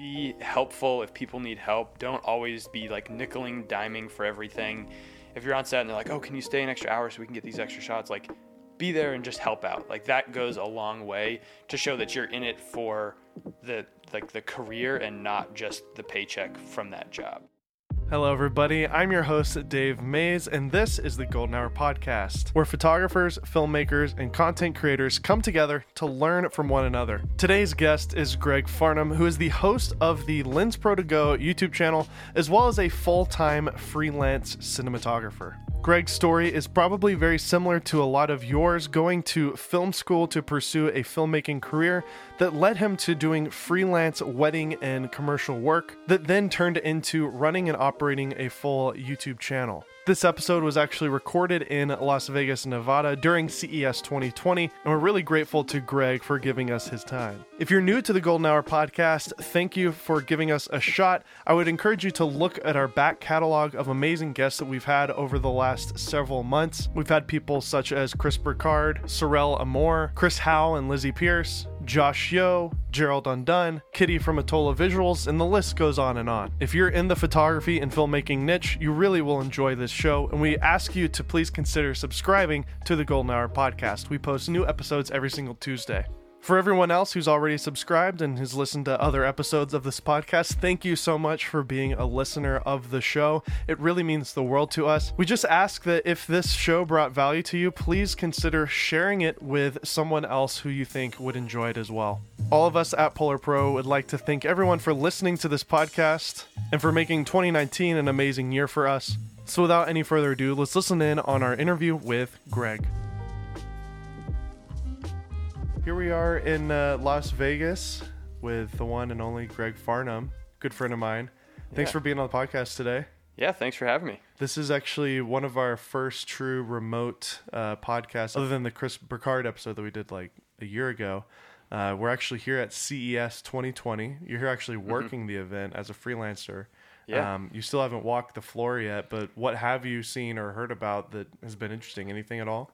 be helpful if people need help. Don't always be like nickeling, diming for everything. If you're on set and they're like, "Oh, can you stay an extra hour so we can get these extra shots?" Like, be there and just help out. Like that goes a long way to show that you're in it for the like the career and not just the paycheck from that job. Hello, everybody. I'm your host, Dave Mays, and this is the Golden Hour Podcast, where photographers, filmmakers, and content creators come together to learn from one another. Today's guest is Greg Farnham, who is the host of the Lens Pro to Go YouTube channel, as well as a full time freelance cinematographer. Greg's story is probably very similar to a lot of yours, going to film school to pursue a filmmaking career that led him to doing freelance wedding and commercial work that then turned into running and operating a full YouTube channel. This episode was actually recorded in Las Vegas, Nevada during CES 2020, and we're really grateful to Greg for giving us his time. If you're new to the Golden Hour podcast, thank you for giving us a shot. I would encourage you to look at our back catalog of amazing guests that we've had over the last several months. We've had people such as Chris Burkard, Sorelle Amore, Chris Hau and Lizzie Pierce, Josh Yeo, Gerald Undone, Kitty from Atola Visuals, and the list goes on and on. If you're in the photography and filmmaking niche, you really will enjoy this show, and we ask you to please consider subscribing to the Golden Hour podcast. We post new episodes every single Tuesday. For everyone else who's already subscribed and has listened to other episodes of this podcast, thank you so much for being a listener of the show. It really means the world to us. We just ask that if this show brought value to you, please consider sharing it with someone else who you think would enjoy it as well. All of us at PolarPro would like to thank everyone for listening to this podcast and for making 2019 an amazing year for us. So, without any further ado, let's listen in on our interview with Greg. Here we are in uh, Las Vegas with the one and only Greg Farnham, good friend of mine. Thanks Yeah. for being on the podcast today. Yeah, thanks for having me. This is actually one of our first true remote uh, podcasts, other than the Chris Burkard episode that we did like a year ago. Uh, we're actually here at CES 2020. You're here actually working the event as a freelancer. Yeah. Um, you still haven't walked the floor yet, but what have you seen or heard about that has been interesting? Anything at all?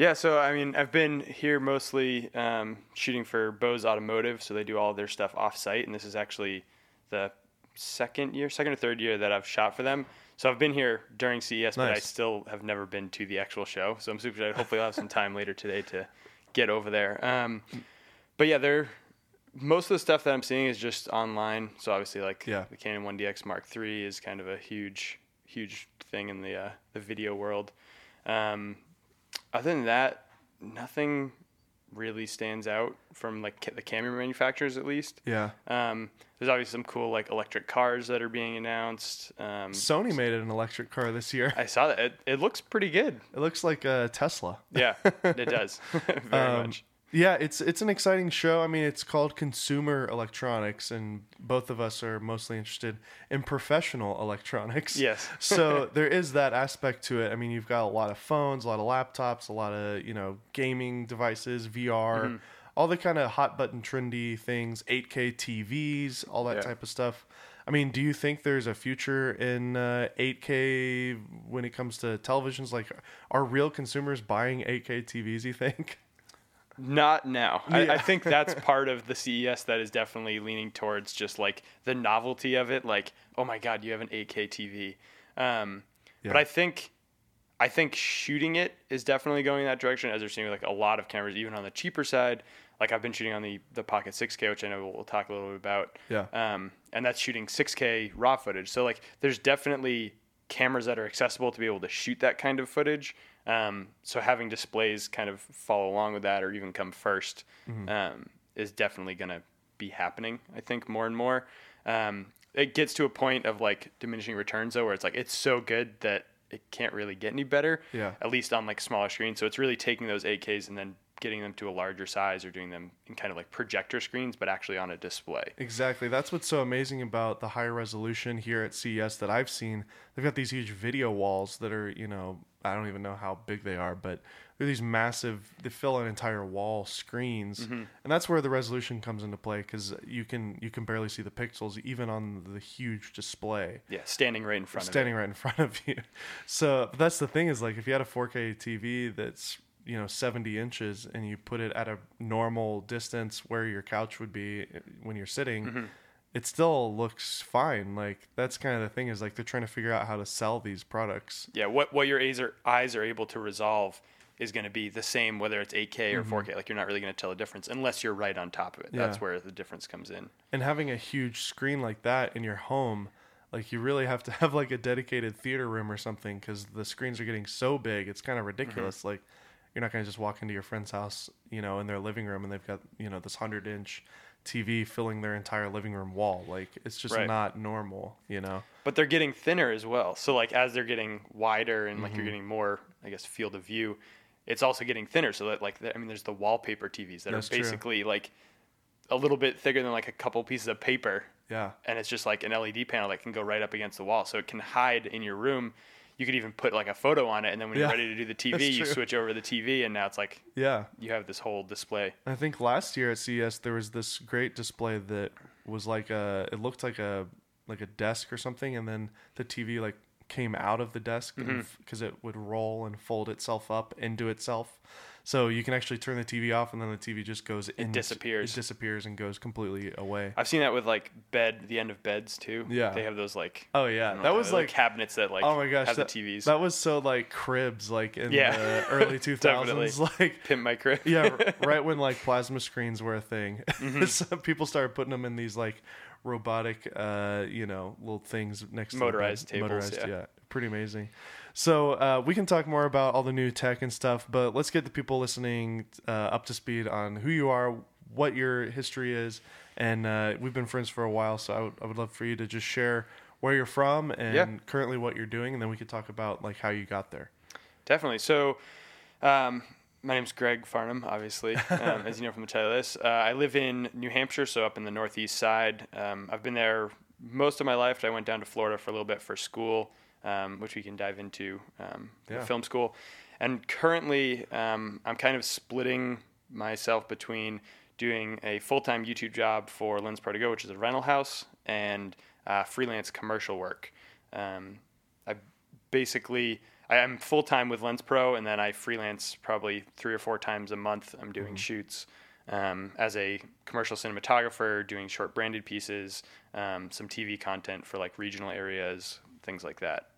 Yeah, so I mean, I've been here mostly um, shooting for Bose Automotive, so they do all their stuff off site, and this is actually the second year, second or third year that I've shot for them. So I've been here during CES, but I still have never been to the actual show. So I'm super excited. Hopefully, I'll have some time later today to get over there. Um, but yeah, they're most of the stuff that I'm seeing is just online. So obviously, like Yeah. the Canon 1DX Mark III is kind of a huge, huge thing in the uh, the video world. Um, other than that, nothing really stands out from like ca- the camera manufacturers, at least. Yeah. Um, there's obviously some cool like electric cars that are being announced. Um, Sony made an electric car this year. I saw that. It, it looks pretty good. It looks like a Tesla. Yeah, it does very Um, much. Yeah, it's it's an exciting show. I mean, it's called Consumer Electronics, and both of us are mostly interested in professional electronics. Yes. so there is that aspect to it. I mean, you've got a lot of phones, a lot of laptops, a lot of you know gaming devices, VR, Mm-hmm. all the kind of hot button trendy things, 8K TVs, all that Yeah. type of stuff. I mean, do you think there's a future in uh, 8K when it comes to televisions? Like, are real consumers buying 8K TVs? You think? Not now. I, Yeah. I think that's part of the CES that is definitely leaning towards just like the novelty of it. Like, oh my God, you have an 8K TV. Um, But I think, I think shooting it is definitely going that direction. As they're seeing like a lot of cameras, even on the cheaper side. Like I've been shooting on the the Pocket 6K, which I know we'll, we'll talk a little bit about. Yeah. Um, and that's shooting 6K raw footage. So like, there's definitely cameras that are accessible to be able to shoot that kind of footage. Um, so having displays kind of follow along with that, or even come 1st um, is definitely going to be happening. I think more and more. Um, it gets to a point of like diminishing returns though, where it's like it's so good that it can't really get any better. Yeah. At least on like smaller screens. So it's really taking those 8Ks and then getting them to a larger size or doing them in kind of like projector screens, but actually on a display. Exactly. That's what's so amazing about the high resolution here at CES that I've seen. They've got these huge video walls that are, you know, I don't even know how big they are, but they're these massive, they fill an entire wall screens. Mm-hmm. And that's where the resolution comes into play because you can, you can barely see the pixels even on the huge display. Yeah, standing right in front standing right in front of you. So that's the thing is like if you had a 4K TV that's you know 70 inches and you put it at a normal distance where your couch would be uh, when you're sitting, it still looks fine. Like that's kind of the thing is like they're trying to figure out how to sell these products. Yeah, what what your eyes are, eyes are able to resolve is going to be the same whether it's 8K or Mm-hmm. 4K. Like you're not really going to tell the difference unless you're right on top of it. Yeah. That's where the difference comes in. And having a huge screen like that in your home, like you really have to have like a dedicated theater room or something because the screens are getting so big. It's kind of ridiculous. Like you're not going to just walk into your friend's house, you know, in their living room and they've got you know this hundred inch TV filling their entire living room wall. Like it's just Right. not normal, you know. But they're getting thinner as well. So like as they're getting wider and like you're Mm-hmm. getting more, I guess, field of view, it's also getting thinner. So that like I mean, there's the wallpaper TVs that That's are true. basically like a little bit thicker than like a couple pieces of paper, Yeah. and it's just like an LED panel that can go right up against the wall, so it can hide in your room. You could even put like a photo on it, and then when Yeah, you're ready to do the TV, you switch over the TV, and now it's like Yeah. you have this whole display. I think last year at CES there was this great display that was like a it looked like a like a desk or something and then the TV like came out of the desk Mm-hmm. because it would roll and fold itself up into itself. So you can actually turn the TV off and then the TV just goes in disappears. It disappears and goes completely away. I've seen that with like bed, the end of beds too. Yeah. they have those like Oh yeah, that know, was like cabinets that like oh my gosh have that, the TVs. that was so like cribs like in Yeah. the early 2000s like Pimp my crib. yeah, right when like plasma screens were a thing, Mm-hmm. so people started putting them in these like robotic, uh, you know, little things next Motorized to the bed. tables, Motorized, yeah. pretty amazing. So uh, we can talk more about all the new tech and stuff, but let's get the people listening uh, up to speed on who you are, what your history is, and uh, we've been friends for a while, so I would, I would love for you to just share where you're from and Yeah. currently what you're doing, and then we could talk about like how you got there. Definitely. So, um, my name's Greg Farnham, obviously, um, as you know from the title of this. Uh, I live in New Hampshire, so up in the northeast side. Um, I've been there most of my life. I went down to Florida for a little bit for school, um, which we can dive into um, Yeah. the film school. And currently, um, I'm kind of splitting myself between doing a full time YouTube job for Lens Pro to Go, which is a rental house, and uh, freelance commercial work. Um, I basically I am full time with Lens Pro, and then I freelance probably three or four times a month. I'm doing shoots um, as a commercial cinematographer, doing short branded pieces, um, some TV content for like regional areas, things like that.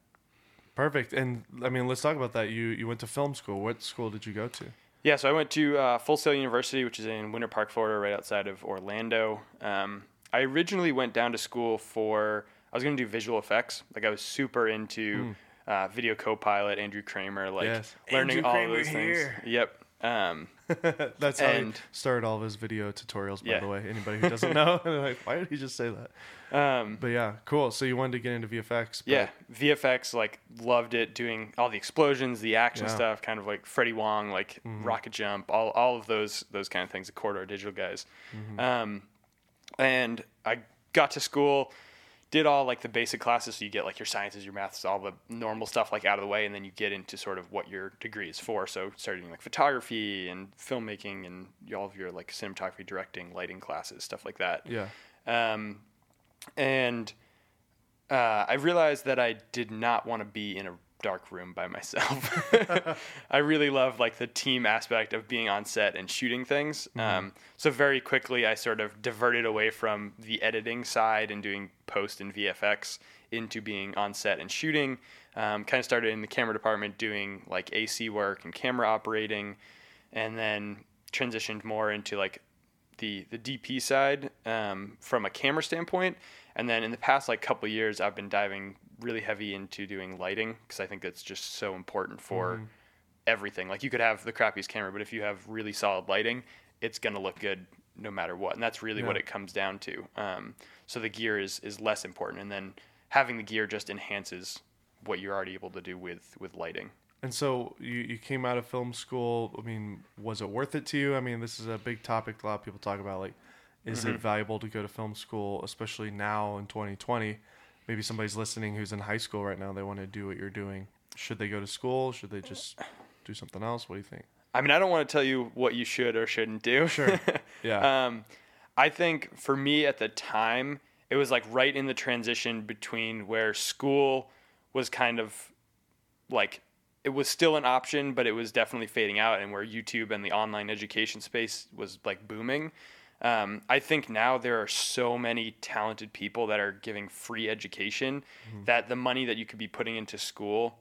Perfect. And I mean, let's talk about that. You you went to film school. What school did you go to? Yeah, so I went to uh, Full Sail University, which is in Winter Park, Florida, right outside of Orlando. Um, I originally went down to school for I was going to do visual effects. Like I was super into uh, Video Copilot, Andrew Kramer, like Yes. learning Andrew all Kramer of those here. things. Yep. Um, That's how he started all of his video tutorials, by Yeah. the way. Anybody who doesn't know, like, why did he just say that? um, But yeah, cool. So you wanted to get into VFX. But yeah, VFX like loved it. Doing all the explosions, the action Yeah. Mm-hmm. stuff, kind of like Freddie Wong, like RocketJump, all all of those those kind of things. The corridor digital guys, Mm-hmm. um, and I got to school, did all like the basic classes. So you get like your sciences, your maths, all the normal stuff like out of the way, and then you get into sort of what your degree is for. So started doing like photography and filmmaking and all of your like cinematography, directing, lighting classes, stuff like that. Yeah. Um, and uh, I realized that I did not want to be in a dark room by myself. I really love like the team aspect of being on set and shooting things. Um, so very quickly, I sort of diverted away from the editing side and doing post and VFX into being on set and shooting. Um, kind of started in the camera department doing like AC work and camera operating, and then transitioned more into like the the DP side um, from a camera standpoint, and then in the past like couple years, I've been diving really heavy into doing lighting because I think that's just so important for everything. Like you could have the crappiest camera, but if you have really solid lighting, it's gonna look good no matter what, and that's really what it comes down to. Um, so the gear is is less important, and then having the gear just enhances what you're already able to do with with lighting. And so you, you came out of film school. I mean, was it worth it to you? I mean, this is a big topic a lot of people talk about. Like, is Mm-hmm. it valuable to go to film school, especially now in 2020? Maybe somebody's listening who's in high school right now. They want to do what you're doing. Should they go to school? Should they just do something else? What do you think? I mean, I don't want to tell you what you should or shouldn't do. Sure. Yeah. Um, I think for me at the time, it was like right in the transition between where school was kind of like it was still an option, but it was definitely fading out, and where YouTube and the online education space was like booming. Um, I think now there are so many talented people that are giving free education that the money that you could be putting into school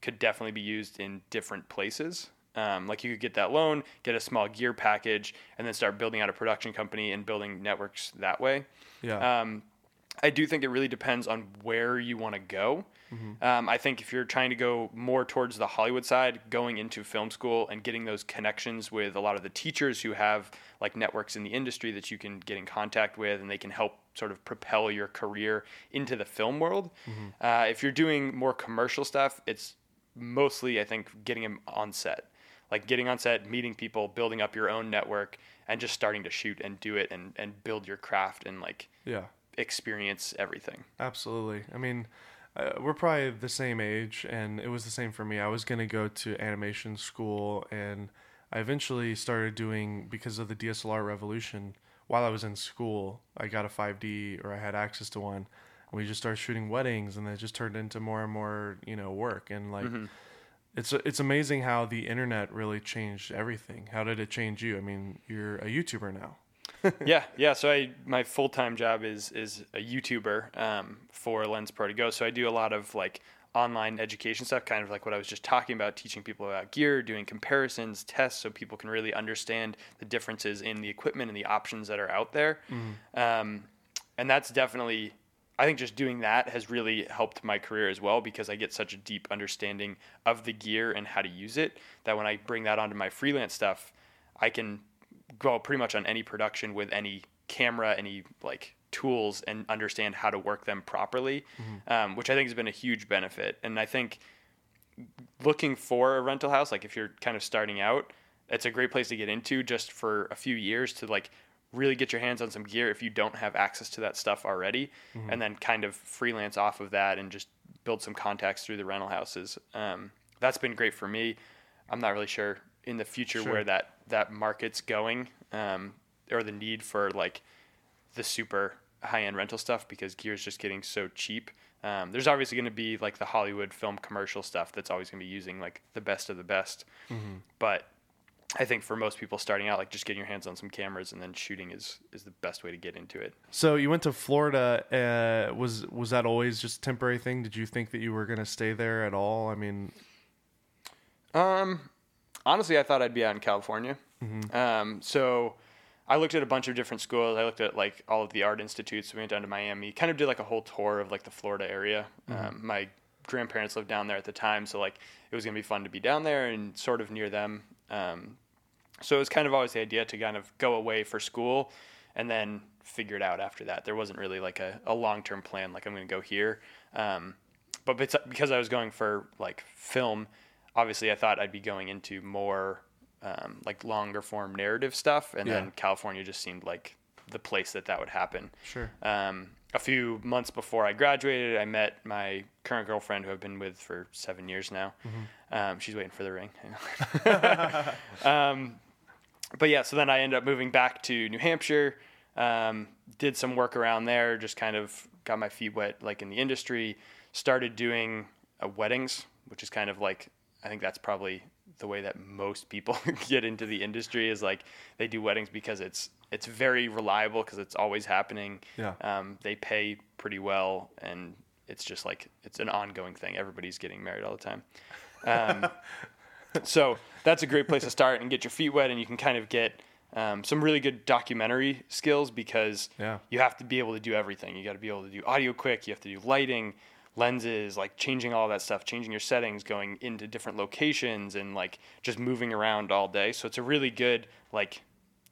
could definitely be used in different places. Um, like you could get that loan, get a small gear package, and then start building out a production company and building networks that way. Yeah. Um, I do think it really depends on where you want to go. Um, I think if you're trying to go more towards the Hollywood side, going into film school and getting those connections with a lot of the teachers who have like networks in the industry that you can get in contact with and they can help sort of propel your career into the film world. Uh, if you're doing more commercial stuff, it's mostly, I think, getting them on set. Like getting on set, meeting people, building up your own network, and just starting to shoot and do it and, and build your craft and like yeah. experience everything. Absolutely. I mean, uh, we're probably the same age, and it was the same for me. I was going to go to animation school, and I eventually started doing, because of the DSLR revolution, while I was in school, I got a 5D or I had access to one. And we just started shooting weddings, and it just turned into more and more, you know, work. And like, it's it's amazing how the internet really changed everything. How did it change you? I mean, you're a YouTuber now. yeah, yeah. So I my full time job is is a YouTuber um, for Lens Pro to Go. So I do a lot of like online education stuff, kind of like what I was just talking about, teaching people about gear, doing comparisons, tests, so people can really understand the differences in the equipment and the options that are out there. Um, and that's definitely I think just doing that has really helped my career as well because I get such a deep understanding of the gear and how to use it that when I bring that onto my freelance stuff, I can go pretty much on any production with any camera, any like tools, and understand how to work them properly, um, which I think has been a huge benefit. And I think looking for a rental house, like if you're kind of starting out, it's a great place to get into just for a few years to like really get your hands on some gear if you don't have access to that stuff already, and then kind of freelance off of that and just build some contacts through the rental houses. Um, that's been great for me. I'm not really sure in the future Sure. where that that market's going, um, or the need for like the super high end rental stuff because gear is just getting so cheap. Um, there's obviously going to be like the Hollywood film commercial stuff that's always going to be using like the best of the best. But I think for most people starting out, like just getting your hands on some cameras and then shooting is is the best way to get into it. So you went to Florida. Uh, was was that always just a temporary thing? Did you think that you were going to stay there at all? I mean, Um, honestly, I thought I'd be out in California. Um, so I looked at a bunch of different schools. I looked at like all of the art institutes. We went down to Miami. Kind of did like a whole tour of like the Florida area. Um, my grandparents lived down there at the time, so like it was gonna be fun to be down there and sort of near them. Um, so it was kind of always the idea to kind of go away for school and then figure it out after that. There wasn't really like a, a long term plan, like I'm going to go here. Um, but because I was going for like film, obviously I thought I'd be going into more um, like longer form narrative stuff. And Yeah. then California just seemed like the place that that would happen. sure. Um, a few months before I graduated, I met my current girlfriend, who I've been with for seven years now. Um, she's waiting for the ring. um, but yeah, so then I ended up moving back to New Hampshire. Um, did some work around there, just kind of got my feet wet, like in the industry. Started doing uh, weddings, which is kind of like I think that's probably the way that most people get into the industry is like they do weddings because it's it's very reliable because it's always happening. Yeah. Um, they pay pretty well, and it's just like it's an ongoing thing. Everybody's getting married all the time. Um, so that's a great place to start and get your feet wet, and you can kind of get um, some really good documentary skills because Yeah. you have to be able to do everything. You got to be able to do audio quick. You have to do lighting, lenses, like changing all that stuff, changing your settings, going into different locations, and like just moving around all day. So it's a really good like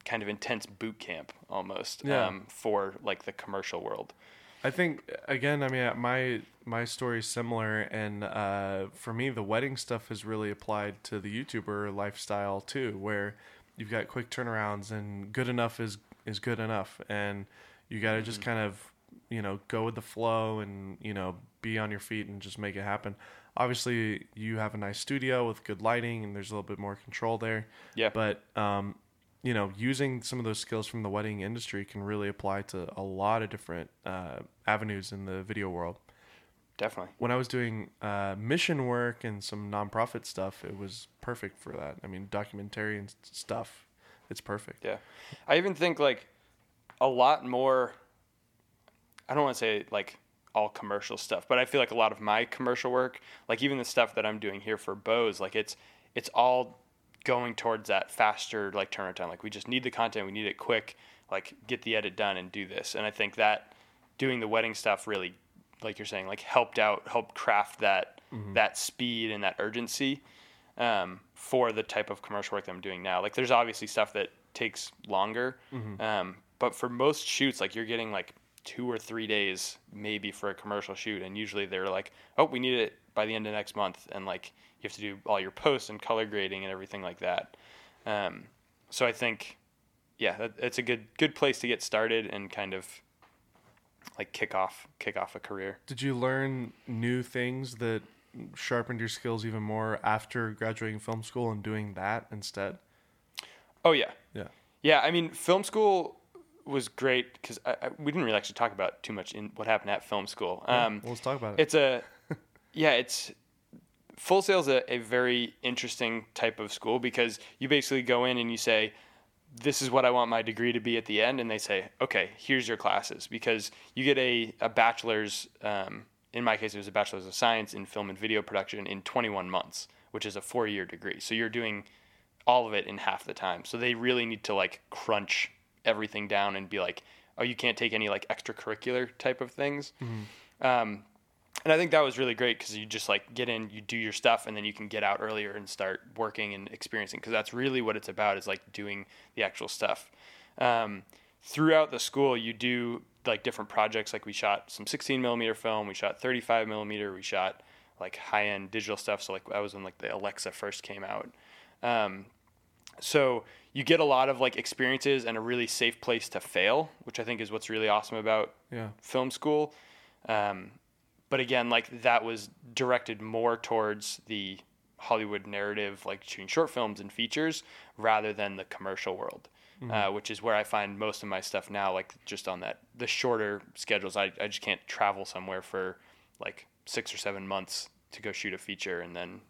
kind of intense boot camp almost Yeah. um, for like the commercial world. I think again, I mean, my my story is similar, and uh, for me, the wedding stuff has really applied to the YouTuber lifestyle too, where you've got quick turnarounds, and good enough is is good enough, and you got to just kind of you know go with the flow, and you know be on your feet and just make it happen. Obviously, you have a nice studio with good lighting, and there's a little bit more control there. Yeah. But um, you know, using some of those skills from the wedding industry can really apply to a lot of different uh, avenues in the video world. Definitely. When I was doing uh, mission work and some nonprofit stuff, it was perfect for that. I mean, documentary and stuff, it's perfect. Yeah. I even think like a lot more. I don't want to say like all commercial stuff, but I feel like a lot of my commercial work, like even the stuff that I'm doing here for Bose, like it's it's all going towards that faster like turnaround time. Like we just need the content, we need it quick, like get the edit done and do this. And I think that doing the wedding stuff really, like you're saying, like helped out, helped craft that mm-hmm. that speed and that urgency um, for the type of commercial work that I'm doing now. Like there's obviously stuff that takes longer, mm-hmm. um, but for most shoots, like you're getting like two or three days maybe for a commercial shoot and usually they're like oh we need it by the end of next month and like you have to do all your posts and color grading and everything like that. Um, so i think yeah that, it's a good good place to get started and kind of like kick off kick off a career. Did you learn new things that sharpened your skills even more after graduating film school and doing that instead? Oh yeah. Yeah. Yeah i mean film school was great because we didn't really actually talk about too much in what happened at film school. Um, well, let's talk about it. It's a yeah, it's Full Sail is a, a very interesting type of school because you basically go in and you say, "This is what I want my degree to be at the end," and they say, "Okay, here's your classes." Because you get a a bachelor's. Um, in my case, it was a bachelor's of science in film and video production in 21 months, which is a four year degree. So you're doing all of it in half the time. So they really need to like crunch everything down and be like, oh, you can't take any like extracurricular type of things. Mm-hmm. Um, and I think that was really great because you just like get in, you do your stuff, and then you can get out earlier and start working and experiencing. Because that's really what it's about is like doing the actual stuff. Um, throughout the school, you do like different projects. Like we shot some 16 millimeter film, we shot 35 millimeter, we shot like high end digital stuff. So like that was when like the Alexa first came out. Um, so you get a lot of like experiences and a really safe place to fail, which I think is what's really awesome about yeah. film school. Um, but again, like that was directed more towards the Hollywood narrative, like shooting short films and features, rather than the commercial world, mm-hmm. uh, which is where I find most of my stuff now. Like just on that, the shorter schedules, I, I just can't travel somewhere for like six or seven months to go shoot a feature and then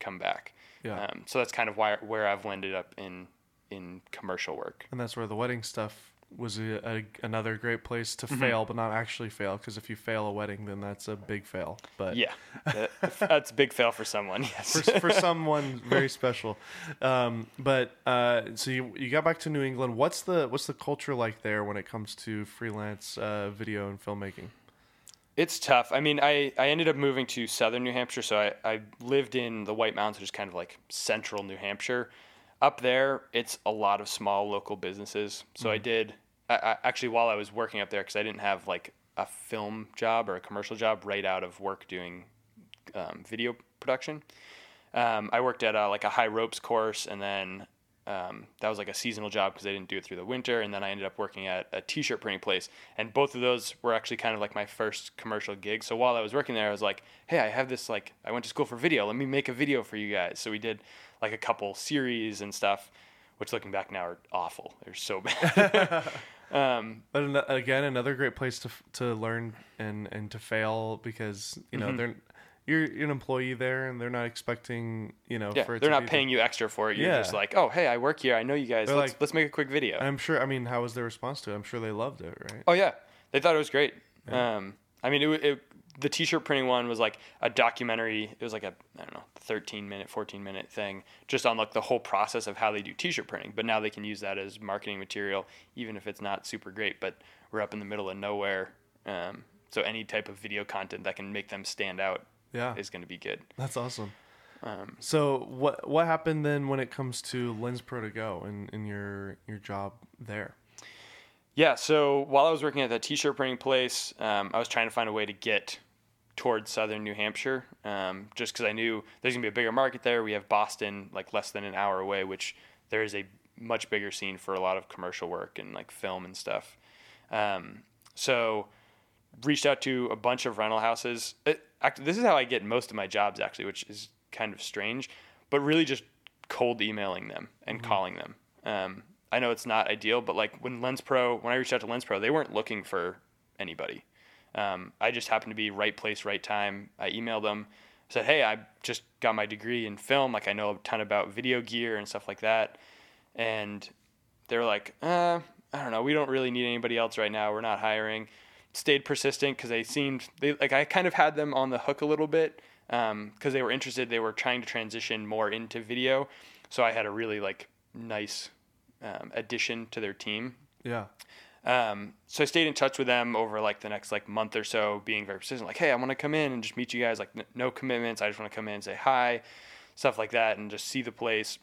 come back. Yeah. Um, so that's kind of why where I've landed up in in commercial work. And that's where the wedding stuff was a, a, another great place to mm-hmm. fail, but not actually fail. Because if you fail a wedding, then that's a big fail. But yeah, that's a big fail for someone. Yes, for, for someone very special. Um, but uh, so you you got back to New England. What's the what's the culture like there when it comes to freelance uh, video and filmmaking? It's tough. I mean, I, I ended up moving to southern New Hampshire, so I, I lived in the White Mountains, which is kind of like central New Hampshire up there, it's a lot of small local businesses. So mm-hmm. I did I, I, actually while I was working up there because I didn't have like a film job or a commercial job right out of work doing um, video production. Um, I worked at a, like a high ropes course, and then um, that was like a seasonal job because I didn't do it through the winter. And then I ended up working at a t-shirt printing place, and both of those were actually kind of like my first commercial gig. So while I was working there, I was like, "Hey, I have this like I went to school for video. Let me make a video for you guys." So we did like a couple series and stuff, which looking back now are awful. They're so bad. um, but an- again, another great place to to learn and and to fail because you know mm-hmm. they're you're an employee there and they're not expecting you know yeah, they're not paying the... you extra for it you're yeah. just like oh hey i work here i know you guys let's, like, let's make a quick video i'm sure i mean how was their response to it i'm sure they loved it right oh yeah they thought it was great yeah. um, i mean it, it, the t-shirt printing one was like a documentary. It was like a I don't know, 13 minute, 14 minute thing just on like the whole process of how they do t-shirt printing. But now they can use that as marketing material, even if it's not super great. But we're up in the middle of nowhere, um, so any type of video content that can make them stand out, yeah, is going to be good. That's awesome. Um, so what what happened then when it comes to Lens Pro to go and in, in your your job there? Yeah, so while I was working at that t-shirt printing place, um, I was trying to find a way to get towards southern New Hampshire, um, just because I knew there's gonna be a bigger market there. We have Boston like less than an hour away, which there is a much bigger scene for a lot of commercial work and like film and stuff. Um, so reached out to a bunch of rental houses. It, this is how I get most of my jobs actually, which is kind of strange, but really just cold emailing them and mm-hmm. calling them. Um, I know it's not ideal, but like when Lens Pro, when I reached out to Lens Pro, they weren't looking for anybody. Um, I just happened to be right place, right time. I emailed them, said, "Hey, I just got my degree in film. Like I know a ton about video gear and stuff like that." And they were like, uh, I don't know, we don't really need anybody else right now. We're not hiring. Stayed persistent because they seemed they like I kind of had them on the hook a little bit because um, they were interested. They were trying to transition more into video, so I had a really like nice um, addition to their team. Yeah. Um, so I stayed in touch with them over like the next like month or so, being very persistent. Like, hey, I want to come in and just meet you guys. Like, n- no commitments. I just want to come in and say hi, stuff like that, and just see the place.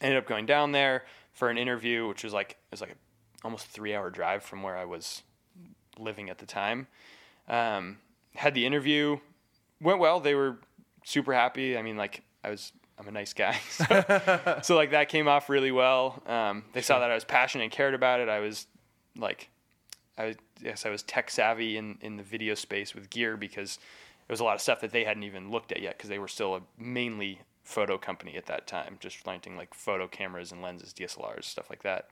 Ended up going down there for an interview, which was like it was like a, almost a three hour drive from where I was living at the time. Um, had the interview, went well. They were super happy. I mean, like I was I'm a nice guy. So, so like that came off really well. Um, they saw that I was passionate and cared about it. I was like, I guess I was tech savvy in, in the video space with gear because it was a lot of stuff that they hadn't even looked at yet because they were still a mainly photo company at that time, just renting like photo cameras and lenses, DSLRs, stuff like that.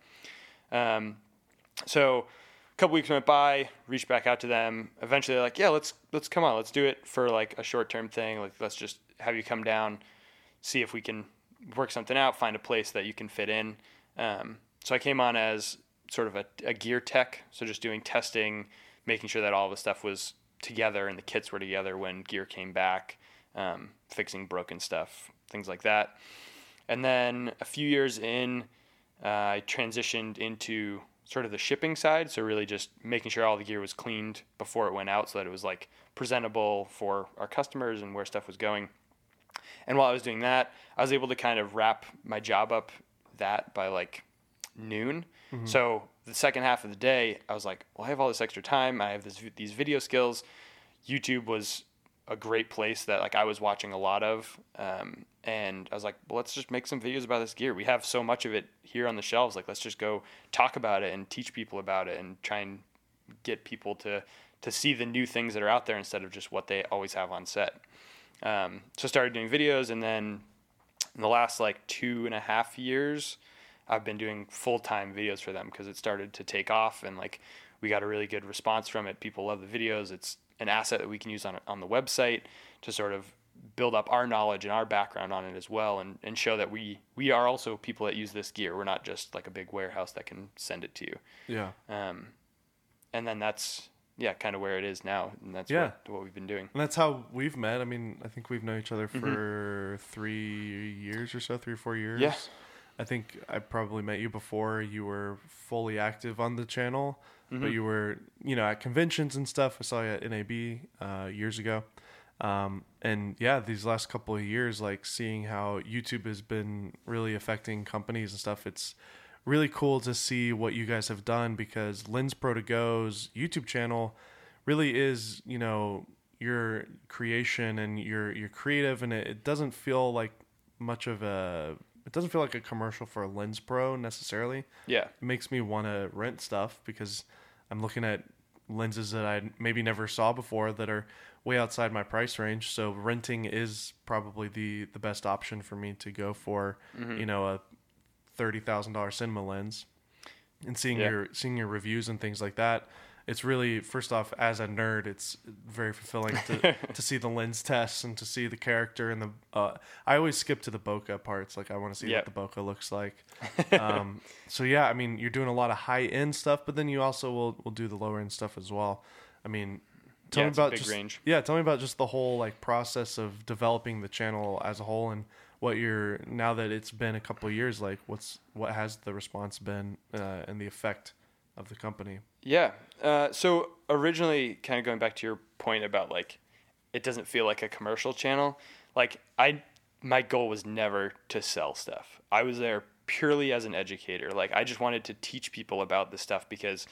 Um, so a couple weeks went by, reached back out to them. Eventually, they're like, "Yeah, let's let's come on, let's do it for like a short term thing. Like, let's just have you come down, see if we can work something out, find a place that you can fit in." Um, so I came on as sort of a, a gear tech, so just doing testing, making sure that all the stuff was together and the kits were together when gear came back, um, fixing broken stuff, things like that. And then a few years in, uh, I transitioned into sort of the shipping side. So really just making sure all the gear was cleaned before it went out so that it was like presentable for our customers and where stuff was going. And while I was doing that, I was able to kind of wrap my job up that by like noon. So the second half of the day, I was like, well, I have all this extra time. I have this these video skills. YouTube was a great place that like I was watching a lot of, um, and I was like, well, let's just make some videos about this gear. We have so much of it here on the shelves. Like, let's just go talk about it and teach people about it and try and get people to to see the new things that are out there instead of just what they always have on set. Um, so started doing videos, and then in the last like two and a half years, I've been doing full time videos for them because it started to take off and like we got a really good response from it. People love the videos. It's an asset that we can use on on the website to sort of build up our knowledge and our background on it as well and, and show that we we are also people that use this gear. We're not just like a big warehouse that can send it to you. Yeah. Um, and then that's yeah, kind of where it is now, and that's Yeah. what, what we've been doing. And that's how we've met. I mean, I think we've known each other Mm-hmm. for three years or so, three or four years. Yeah. I think I probably met you before you were fully active on the channel, Mm-hmm. but you were, you know, at conventions and stuff. I saw you at NAB uh, years ago. Um, and yeah, these last couple of years, like seeing how YouTube has been really affecting companies and stuff, it's really cool to see what you guys have done because Lens Pro to Go's YouTube channel really is, you know, your creation and you're you're creative and it, it doesn't feel like much of a it doesn't feel like a commercial for a Lens Pro necessarily. Yeah. It makes me want to rent stuff because I'm looking at lenses that I maybe never saw before that are way outside my price range. So renting is probably the the best option for me to go for, Mm-hmm. you know, a thirty thousand dollar cinema lens. And seeing Yeah. your seeing your reviews and things like that, it's really first off as a nerd, it's very fulfilling to to see the lens tests and to see the character and the. Uh, I always skip to the bokeh parts. Like I want to see Yep. what the bokeh looks like. um, so yeah, I mean, you're doing a lot of high end stuff, but then you also will will do the lower end stuff as well. I mean, tell Yeah, me about just range. yeah, tell me about just the whole like process of developing the channel as a whole and what you're now that it's been a couple of years like what's what has the response been uh, and the effect of the company Yeah. Uh, so originally, kind of going back to your point about like, it doesn't feel like a commercial channel. Like I, my goal was never to sell stuff. I was there purely as an educator. Like I just wanted to teach people about this stuff because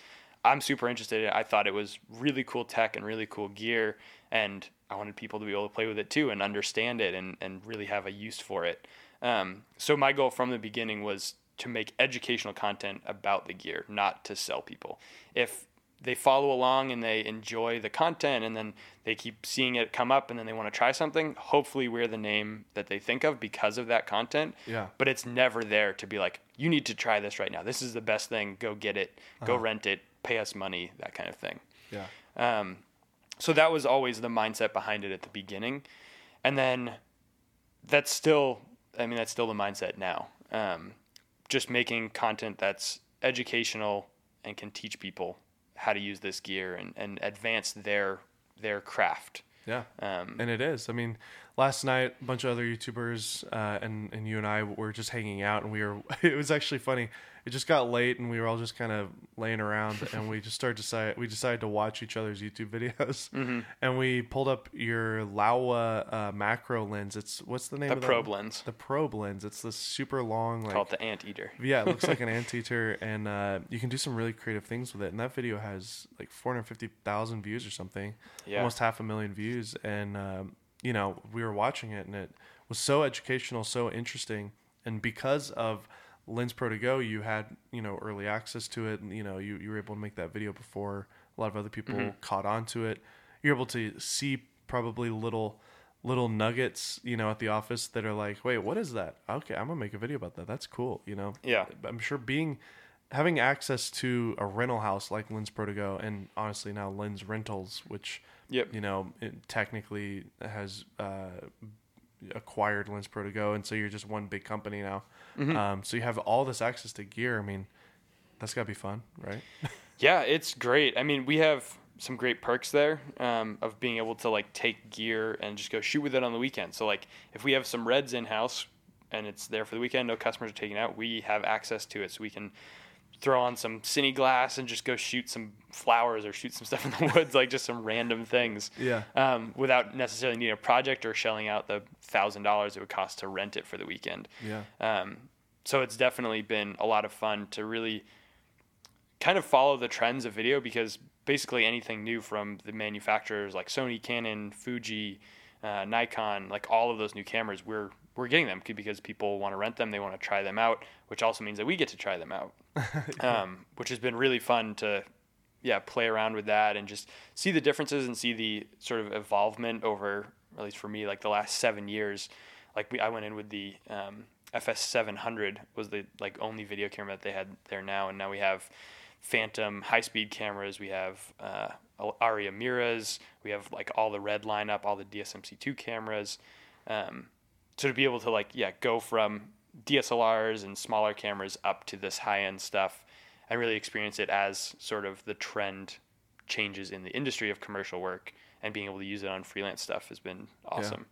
I'm super interested in it. I thought it was really cool tech and really cool gear, and I wanted people to be able to play with it too and understand it and, and really have a use for it. Um, so my goal from the beginning was to make educational content about the gear, not to sell people. If they follow along and they enjoy the content and then they keep seeing it come up and then they want to try something, hopefully we're the name that they think of because of that content. Yeah. But it's never there to be like, you need to try this right now. This is the best thing. Go get it. Go rent it. Pay us money. That kind of thing. yeah Um, so that was always the mindset behind it at the beginning, and then that's still, I mean, that's still the mindset now. Um, just making content that's educational, and can teach people how to use this gear and, and advance their their craft. Yeah, Um, and it is. I mean, last night a bunch of other YouTubers uh, and and you and I were just hanging out, and we were. It was actually funny. It just got late, and we were all just kind of laying around, and we just started decide. We decided to watch each other's YouTube videos, Mm-hmm. and we pulled up your Laowa uh, macro lens. It's what's the name the of probe lens The probe lens. It's this super long, like called the anteater. yeah, it looks like an anteater, and uh, you can do some really creative things with it. And that video has like 450,000 views or something, Yeah. almost half a million views. And um, you know, we were watching it, and it was so educational, so interesting. And because of Lens Pro to Go, you had you know early access to it, and you know you, you were able to make that video before a lot of other people mm-hmm. caught on to it. You're able to see probably little little nuggets, you know, at the office that are like, wait, what is that? Okay, I'm gonna make a video about that. That's cool, you know. Yeah. I'm sure being having access to a rental house like Lens Pro to Go, and honestly now Lens Rentals, which Yep. you know it technically has uh, acquired Lens Pro to Go, and so you're just one big company now. Mm-hmm. Um, so you have all this access to gear. I mean, that's gotta be fun, right? Yeah, it's great. I mean, we have some great perks there um, of being able to like take gear and just go shoot with it on the weekend. So like if we have some reds in house and it's there for the weekend, no customers are taking out, we have access to it, so we can throw on some cine glass and just go shoot some flowers or shoot some stuff in the woods, like just some random things. Yeah. Um, without necessarily needing a project or shelling out the thousand dollars it would cost to rent it for the weekend. Yeah. Um, so it's definitely been a lot of fun to really kind of follow the trends of video because basically anything new from the manufacturers like Sony, Canon, Fuji, uh, Nikon, like all of those new cameras, we're we're getting them because people want to rent them, they want to try them out, which also means that we get to try them out, um, which has been really fun to yeah play around with that and just see the differences and see the sort of evolvement over at least for me like the last seven years. Like we, I went in with the um, FS700 was the like only video camera that they had there now. And now we have Phantom high speed cameras. We have uh, Arri Amiras. We have like all the red lineup all the DSMC2 cameras. Um, so to be able to like yeah go from DSLRs and smaller cameras up to this high end stuff and really experience it as sort of the trend changes in the industry of commercial work and being able to use it on freelance stuff has been awesome.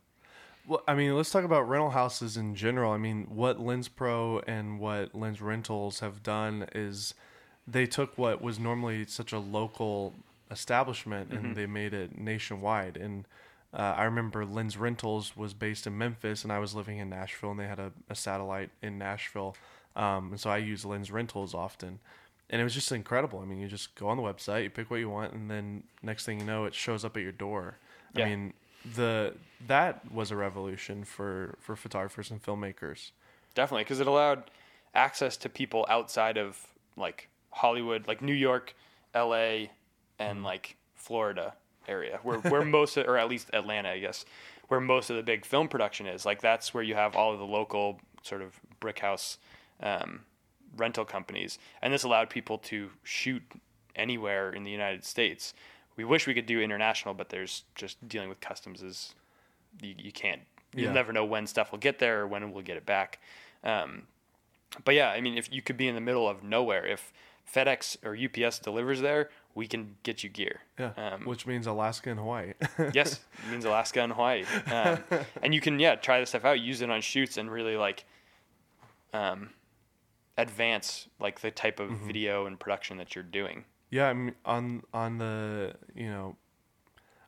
Well, I mean, let's talk about rental houses in general. I mean, what Lens Pro and what Lens Rentals have done is they took what was normally such a local establishment and mm-hmm. they made it nationwide. And uh, I remember Lens Rentals was based in Memphis, and I was living in Nashville, and they had a, a satellite in Nashville. Um, and so I use Lens Rentals often. And it was just incredible. I mean, you just go on the website, you pick what you want, and then next thing you know, it shows up at your door. Yeah. I mean, the that was a revolution for for photographers and filmmakers. Definitely, because it allowed access to people outside of like Hollywood, like New York, L.A., and like Florida area, where where most, of, or at least Atlanta, I guess, where most of the big film production is. Like that's where you have all of the local sort of brick house um, rental companies, and this allowed people to shoot anywhere in the United States. We wish we could do international, but there's just dealing with customs is you, you can't. You'll Yeah. never know when stuff will get there or when we'll get it back. Um, but yeah, I mean, if you could be in the middle of nowhere, if FedEx or UPS delivers there, we can get you gear. Yeah, Um, which means Alaska and Hawaii. yes, it means Alaska and Hawaii. Um, and you can yeah try this stuff out, use it on shoots, and really like um, advance like the type of Mm-hmm. video and production that you're doing. yeah, I mean, on on the you know,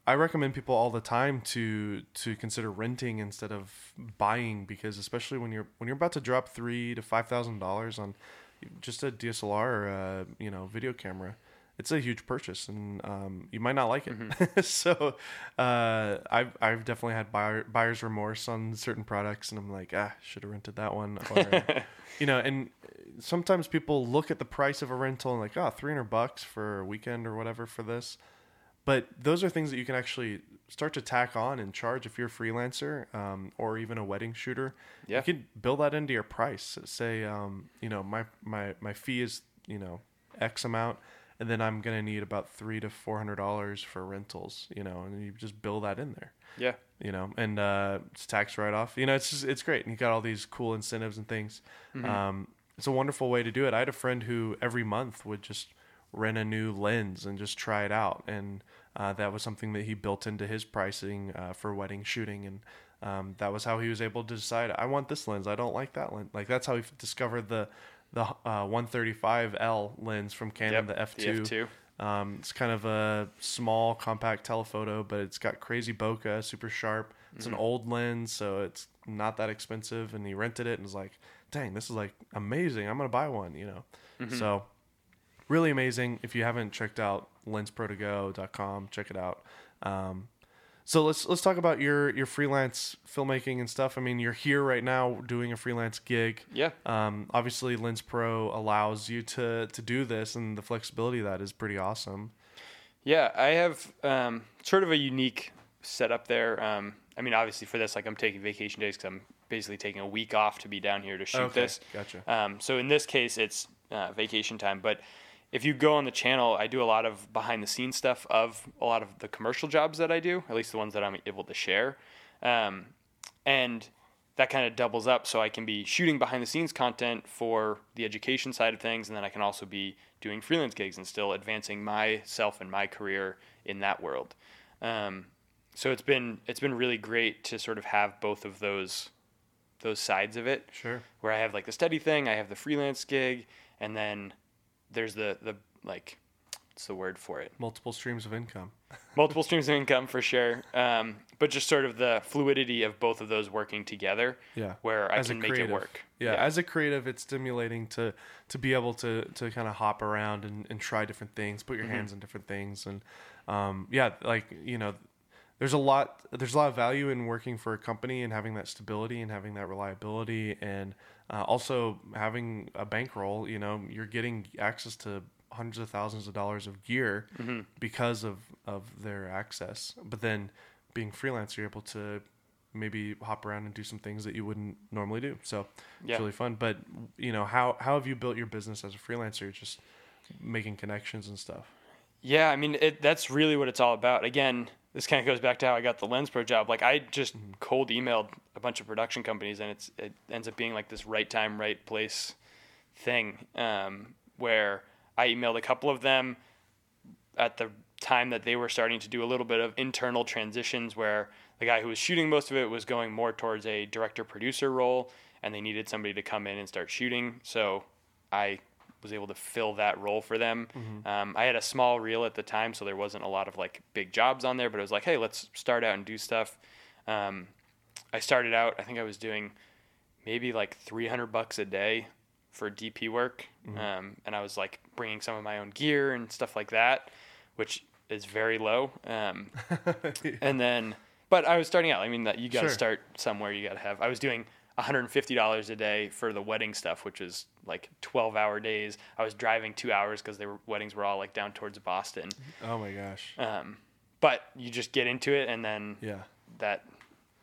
I recommend people all the time to to consider renting instead of buying because especially when you're when you're about to drop three to five thousand dollars on just a DSLR or a you know video camera. It's a huge purchase, and um, you might not like it. so, uh, I've I've definitely had buyer, buyer's remorse on certain products, and I'm like, ah, should have rented that one. Or, you know, and sometimes people look at the price of a rental and like, oh, 300 bucks for a weekend or whatever for this. But those are things that you can actually start to tack on and charge if you're a freelancer um, or even a wedding shooter. Yeah. You could build that into your price. Say, um, you know, my, my, my fee is, you know, X amount, and then I'm going to need about three to $400 for rentals, you know, and you just build that in there Yeah, you know, and uh, it's tax write off. You know, it's just, it's great, and you got all these cool incentives and things. Um, it's a wonderful way to do it. I had a friend who every month would just rent a new lens and just try it out. And uh, that was something that he built into his pricing uh, for wedding shooting. And um, that was how he was able to decide, I want this lens. I don't like that lens. Like that's how he discovered the the uh, 135L lens from Canon, Yep, the F2. The F2. Um, it's kind of a small, compact telephoto, but it's got crazy bokeh, super sharp. It's Mm-hmm. an old lens, so it's not that expensive. And he rented it and was like, "Dang, this is like amazing! I'm gonna buy one." You know, Mm-hmm. so really amazing. If you haven't checked out lensprotogo.com, check it out. Um, so let's let's talk about your your freelance filmmaking and stuff. I mean, you're here right now doing a freelance gig. Yeah. Um, obviously, Lens Pro allows you to to do this, and the flexibility of that is pretty awesome. Yeah, I have um, sort of a unique setup there. Um, I mean, obviously for this, like I'm taking vacation days because I'm basically taking a week off to be down here to shoot Okay, this. gotcha. Um, so in this case, it's uh, vacation time. But if you go on the channel, I do a lot of behind the scenes stuff of a lot of the commercial jobs that I do, at least the ones that I'm able to share. Um, and that kind of doubles up so I can be shooting behind the scenes content for the education side of things, and then I can also be doing freelance gigs and still advancing myself and my career in that world. Um, so it's been it's been really great to sort of have both of those those sides of it Sure. where I have like the steady thing, I have the freelance gig, and then there's the the like what's the word for it? Multiple streams of income. Multiple streams of income for sure. Um, but just sort of the fluidity of both of those working together. Yeah. Where I As can make it work. Yeah, as a creative, it's stimulating to to be able to to kind of hop around and, and try different things, put your Mm-hmm. hands in different things, and um, yeah, like you know, there's a lot there's a lot of value in working for a company and having that stability and having that reliability, and uh, also having a bankroll. You know, you're getting access to hundreds of thousands of dollars of gear Mm-hmm. because of of their access, but then being freelance, you're able to maybe hop around and do some things that you wouldn't normally do. So Yeah. it's really fun. But you know, how how have you built your business as a freelancer? Just making connections and stuff. Yeah, I mean it, that's really what it's all about. Again, this kind of goes back to how I got the Lens Pro job. Like I just Mm-hmm. cold emailed a bunch of production companies, and it's it ends up being like this right time, right place thing. Um, where I emailed a couple of them at the time that they were starting to do a little bit of internal transitions, where the guy who was shooting most of it was going more towards a director producer role, and they needed somebody to come in and start shooting. So I was able to fill that role for them. Um, I had a small reel at the time, so there wasn't a lot of like big jobs on there, but it was like, hey, let's start out and do stuff. Um, I started out, I think I was doing maybe like 300 bucks a day for DP work. Um, and I was like bringing some of my own gear and stuff like that, which is very low. Um, and then, but I was starting out. I mean, that you got to Sure. start somewhere. You got to have. I was doing $150 a day for the wedding stuff, which is like 12 hour days. I was driving two hours because they were weddings were all like down towards Boston. Oh my gosh. Um, but you just get into it, and then Yeah. that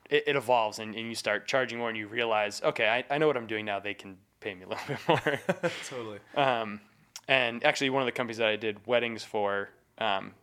it, it evolves, and, and you start charging more, and you realize, okay, I, I know what I'm doing now. They can pay me a little bit more. totally. Um, and actually, one of the companies that I did weddings for, um,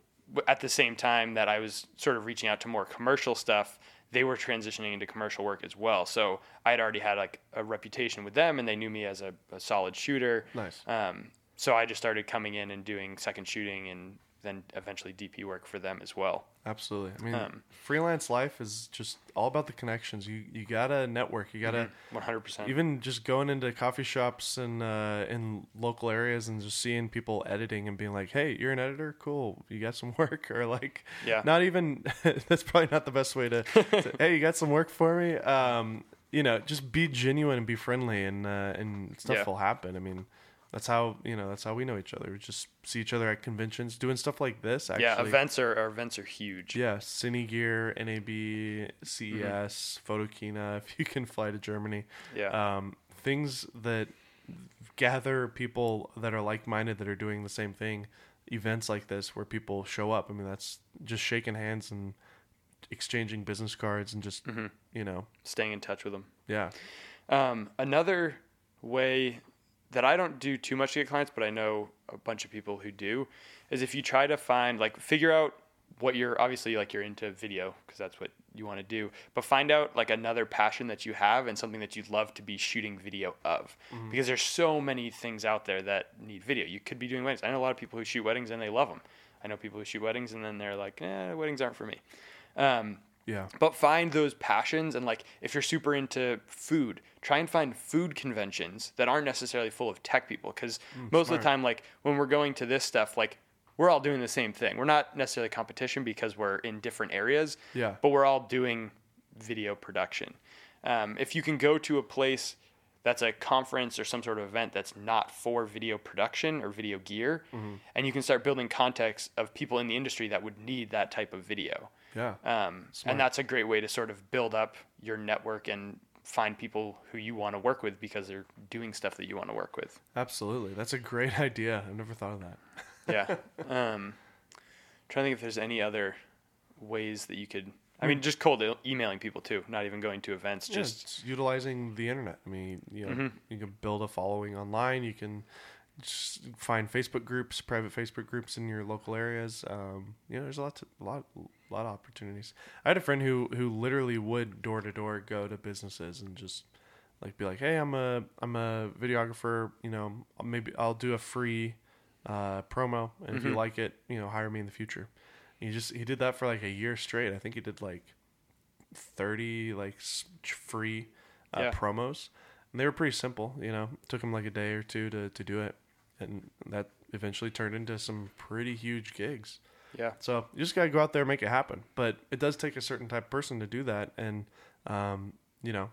at the same time that I was sort of reaching out to more commercial stuff, they were transitioning into commercial work as well. So I had already had like a reputation with them, and they knew me as a, a solid shooter. Nice. Um, so I just started coming in and doing second shooting, and then eventually DP work for them as well. Absolutely. I mean, Um, freelance life is just all about the connections. You you gotta network. You gotta One hundred percent. even just going into coffee shops and uh, in local areas and just seeing people editing and being like, "Hey, you're an editor, cool. You got some work," or like, Yeah. not even. that's probably not the best way to. to hey, you got some work for me? Um, you know, just be genuine and be friendly, and uh, and stuff Yeah. will happen. I mean. That's how you know. That's how we know each other. We just see each other at conventions, doing stuff like this. Actually, yeah, events are our events are huge. yeah, Cine Gear, NAB, CES, Mm-hmm. Photokina, if you can fly to Germany. Yeah. Um, things that gather people that are like minded that are doing the same thing. Events like this where people show up. I mean, that's just shaking hands and exchanging business cards and just, Mm-hmm. you know, Staying in touch with them. yeah. Um, another way that I don't do too much to get clients, but I know a bunch of people who do, is if you try to find like figure out what you're obviously like you're into video because that's what you want to do but find out like another passion that you have and something that you'd love to be shooting video of. Because there's so many things out there that need video. You could be doing weddings. I know a lot of people who shoot weddings and they love them i know people who shoot weddings and then they're like eh, weddings aren't for me. Um, Yeah. but find those passions and like if you're super into food try and find food conventions that aren't necessarily full of tech people because most of the time like when we're going to this stuff like we're all doing the same thing we're not necessarily competition because we're in different areas Yeah. but we're all doing video production um, if you can go to a place that's a conference or some sort of event that's not for video production or video gear Mm-hmm. and you can start building context of people in the industry that would need that type of video Yeah. um, and that's a great way to sort of build up your network and find people who you want to work with because they're doing stuff that you want to work with. Absolutely. That's a great idea. I've never thought of that. Yeah. um, trying to think if there's any other ways that you could. I mean, just cold emailing people too, not even going to events. Just it's utilizing the internet. I mean, you know, Mm-hmm. you can build a following online. You can just find Facebook groups, private Facebook groups in your local areas. Um, you know, there's a lot, to, a lot, a lot of opportunities. I had a friend who who literally would door to door go to businesses and just like be like, "Hey, I'm a I'm a videographer. You know, maybe I'll do a free uh, promo, and if you like it, you know, hire me in the future." He just he did that for like a year straight. I think he did like thirty like free uh, Yeah. promos, and they were pretty simple. You know, took him like a day or two to to do it, and that eventually turned into some pretty huge gigs. yeah, So you just gotta go out there and make it happen. But it does take a certain type of person to do that, and um, you know,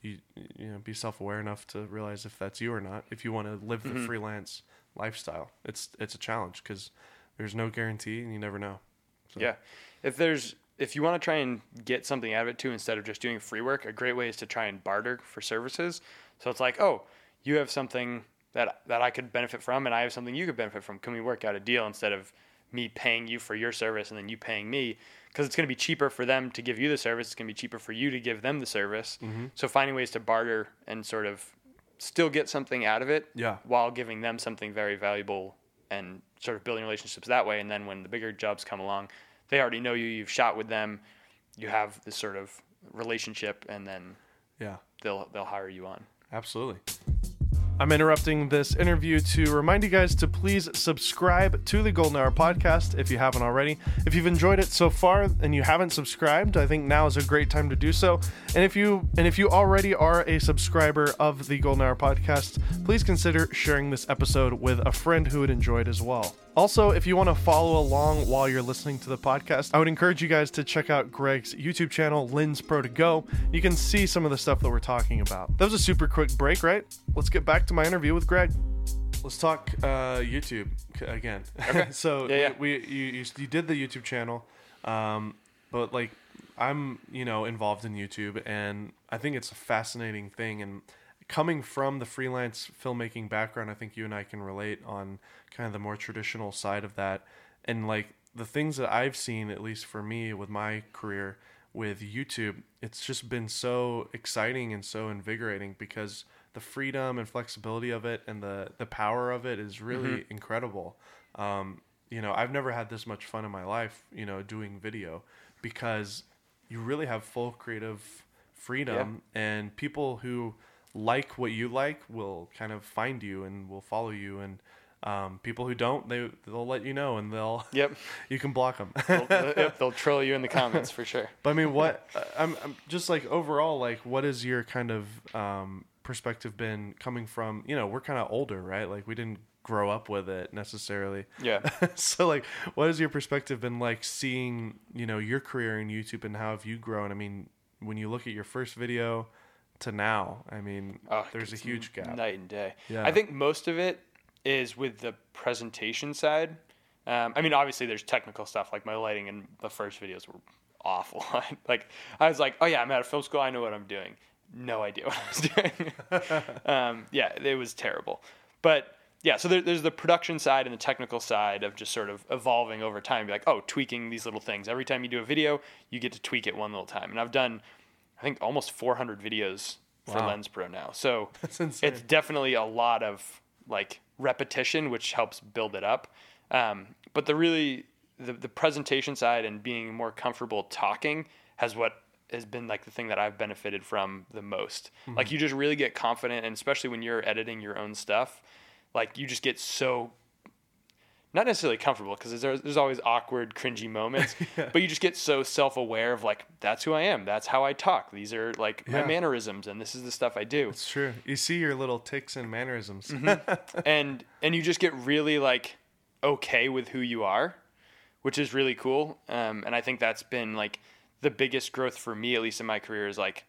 you you know, be self aware enough to realize if that's you or not. If you want to live the Mm-hmm. freelance lifestyle, it's it's a challenge because there's no guarantee, and you never know. So, yeah. If there's if you want to try and get something out of it too, instead of just doing free work, a great way is to try and barter for services. So it's like, oh, you have something that that I could benefit from, and I have something you could benefit from. Can we work out a deal instead of me paying you for your service and then you paying me? Because it's going to be cheaper for them to give you the service. It's going to be cheaper for you to give them the service. Mm-hmm. So finding ways to barter and sort of still get something out of it, Yeah. while giving them something very valuable and sort of building relationships that way. And then when the bigger jobs come along, they already know you. You've shot with them. You have this sort of relationship, and then yeah. they'll they'll hire you on. Absolutely. I'm interrupting this interview to remind you guys to please subscribe to the Golden Hour podcast if you haven't already. If you've enjoyed it so far and you haven't subscribed, I think now is a great time to do so. And if you and if you already are a subscriber of the Golden Hour podcast, please consider sharing this episode with a friend who would enjoy it as well. Also, if you want to follow along while you're listening to the podcast, I would encourage you guys to check out Greg's YouTube channel, Lens Pro to Go. You can see some of the stuff that we're talking about. That was a super quick break, right? Let's get back to my interview with Greg. Let's talk uh, YouTube again. so Yeah, yeah. we you, you you did the YouTube channel, um, but like I'm you know involved in YouTube, and I think it's a fascinating thing. And coming from the freelance filmmaking background, I think you and I can relate on kind of the more traditional side of that. And like the things that I've seen, at least for me with my career with YouTube, it's just been so exciting and so invigorating because the freedom and flexibility of it and the the power of it is really incredible. Um, you know, I've never had this much fun in my life, you know, doing video because you really have full creative freedom and people who like what you like will kind of find you and will follow you and um, people who don't they they'll let you know and they'll Yep, you can block them they'll, yep, they'll troll you in the comments for sure. but I mean, what I'm, I'm just like overall, like, what is your kind of um, perspective been coming from? You know, we're kind of older, right? Like, we didn't grow up with it necessarily. Yeah. so, like, what has your perspective been like seeing, you know, your career in YouTube and how have you grown? I mean, when you look at your first video to now, I mean, Oh, there's a huge gap. night and day. Yeah. I think most of it is with the presentation side. Um, I mean, obviously, there's technical stuff like my lighting and the first videos were awful. like I was like, oh yeah, I'm out of film school. I know what I'm doing. No idea what I was doing. um, yeah, it was terrible. But yeah, so there, there's the production side and the technical side of just sort of evolving over time. Be like, oh, tweaking these little things. Every time you do a video, you get to tweak it one little time. And I've done, I think, almost 400 videos for Wow. Lens Pro now. So it's definitely a lot of like repetition, which helps build it up. Um, but the really the, the presentation side and being more comfortable talking has what has been like the thing that I've benefited from the most. Mm-hmm. Like you just really get confident and especially when you're editing your own stuff, like you just get so not necessarily comfortable because there's, there's always awkward, cringy moments, yeah. but you just get so self aware of like, that's who I am. That's how I talk. These are like yeah. my mannerisms and this is the stuff I do. It's true. You see your little ticks and mannerisms. mm-hmm. And, and you just get really like okay with who you are, which is really cool. Um, and I think that's been like the biggest growth for me, at least in my career, is like,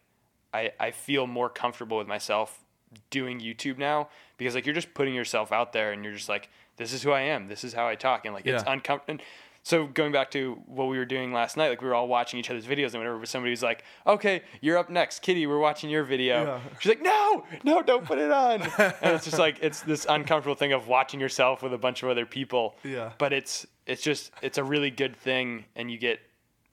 I, I feel more comfortable with myself doing YouTube now because like you're just putting yourself out there and you're just like, this is who I am. This is how I talk. And like, yeah. it's uncomfortable. So going back to what we were doing last night, like we were all watching each other's videos, and whenever somebody was like, "Okay, you're up next, Kitty, we're watching your video," yeah. she's like, "No, no, don't put it on." and it's just like it's this uncomfortable thing of watching yourself with a bunch of other people. Yeah. But it's it's just it's a really good thing, and you get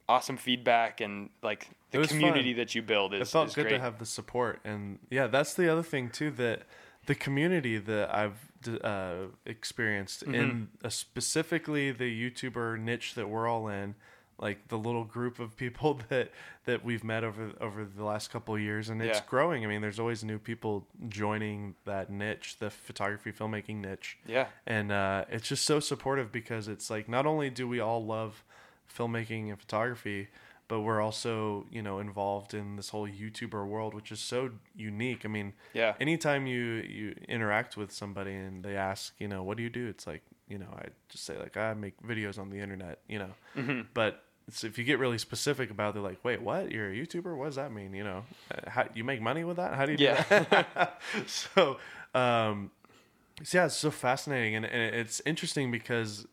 awesome feedback and like the community fun. that you build is. It felt is good great. to have the support, and yeah, that's the other thing too that the community that I've uh, experienced mm-hmm. in specifically the YouTuber niche that we're all in, like the little group of people that that we've met over over the last couple of years, and it's yeah. growing. I mean, there's always new people joining that niche, the photography filmmaking niche. Yeah, and uh, it's just so supportive because it's like not only do we all love filmmaking and photography but we're also you know involved in this whole YouTuber world, which is so unique. I mean, yeah. Anytime you you interact with somebody and they ask, you know, what do you do? It's like you know, I just say like I make videos on the internet, you know. Mm-hmm. But if you get really specific about, it, they're like, wait, what? You're a YouTuber? What does that mean? You know, uh, how you make money with that? How do you? Yeah. so, um, so yeah, it's so fascinating, and, and it's interesting because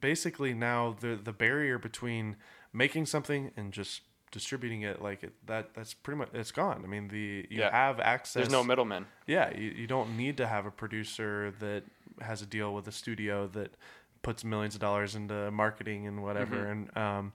basically now the the barrier between making something and just distributing it like it, that that's pretty much it's gone i mean the you yeah. have access there's no middleman yeah you, you don't need to have a producer that has a deal with a studio that puts millions of dollars into marketing and whatever mm-hmm. and um,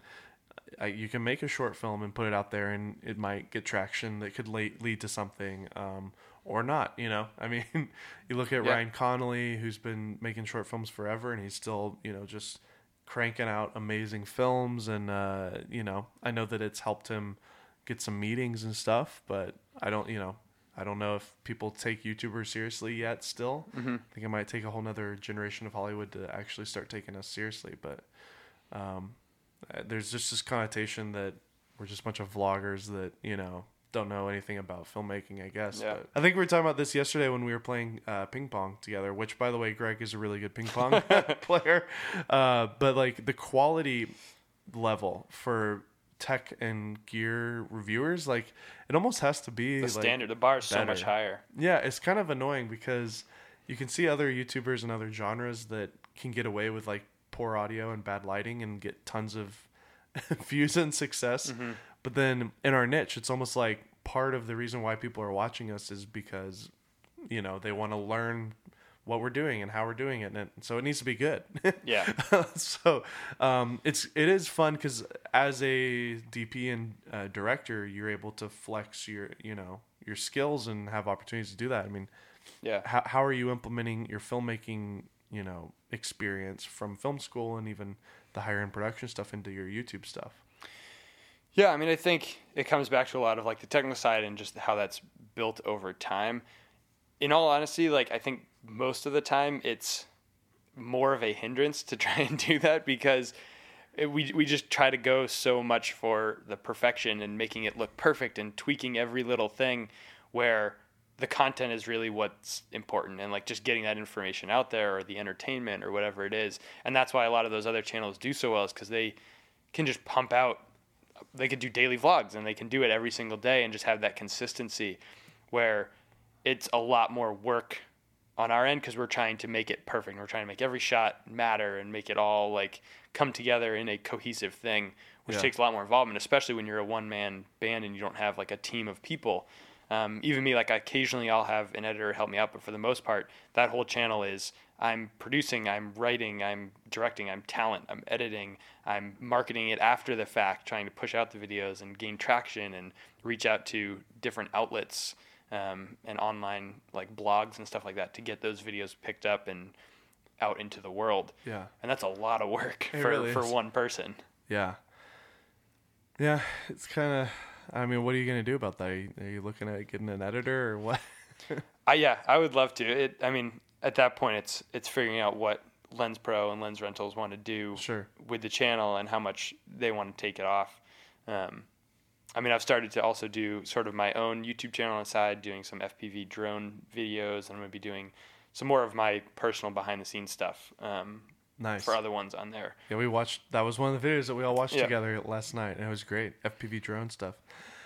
I, you can make a short film and put it out there and it might get traction that could lead, lead to something um, or not you know i mean you look at yeah. ryan connolly who's been making short films forever and he's still you know just cranking out amazing films, and uh, you know, I know that it's helped him get some meetings and stuff, but I don't, you know, I don't know if people take YouTubers seriously yet. Still, mm-hmm. I think it might take a whole nother generation of Hollywood to actually start taking us seriously. But um, uh, there's just this connotation that we're just a bunch of vloggers that you know don't know anything about filmmaking, I guess. Yeah. But I think we were talking about this yesterday when we were playing uh, ping pong together, which, by the way, Greg is a really good ping pong player. Uh, but like the quality level for tech and gear reviewers, like it almost has to be the like, standard. The bar is so much higher. Yeah, it's kind of annoying because you can see other YouTubers and other genres that can get away with like poor audio and bad lighting and get tons of views and success. Mm-hmm. But then in our niche, it's almost like part of the reason why people are watching us is because you know they want to learn what we're doing and how we're doing it, and so it needs to be good. yeah. so um, it's it is fun because as a DP and uh, director, you're able to flex your you know your skills and have opportunities to do that. I mean, yeah. How how are you implementing your filmmaking you know experience from film school and even the higher end production stuff into your YouTube stuff? Yeah, I mean, I think it comes back to a lot of like the technical side and just how that's built over time. In all honesty, like I think most of the time it's more of a hindrance to try and do that because it, we we just try to go so much for the perfection and making it look perfect and tweaking every little thing where the content is really what's important and like just getting that information out there or the entertainment or whatever it is and that's why a lot of those other channels do so well is because they can just pump out they could do daily vlogs and they can do it every single day and just have that consistency where it's a lot more work on our end because we're trying to make it perfect. We're trying to make every shot matter and make it all like come together in a cohesive thing, which yeah. takes a lot more involvement, especially when you're a one man band and you don't have like a team of people. Um, even me, like occasionally I'll have an editor help me out, but for the most part, that whole channel is I'm producing, I'm writing, I'm directing, I'm talent, I'm editing, I'm marketing it after the fact, trying to push out the videos and gain traction and reach out to different outlets um, and online like blogs and stuff like that to get those videos picked up and out into the world. Yeah. And that's a lot of work It for, really for one person. Yeah. Yeah, it's kind of. I mean, what are you gonna do about that? Are you, are you looking at getting an editor or what? I yeah, I would love to. It I mean, at that point it's it's figuring out what Lens Pro and Lens Rentals want to do Sure. with the channel and how much they want to take it off. Um, I mean, I've started to also do sort of my own YouTube channel on the side, doing some FPV drone videos. And I'm going to be doing some more of my personal behind the scenes stuff um, nice. for other ones on there. Yeah, we watched. That was one of the videos that we all watched Yeah. together last night, and it was great. FPV drone stuff.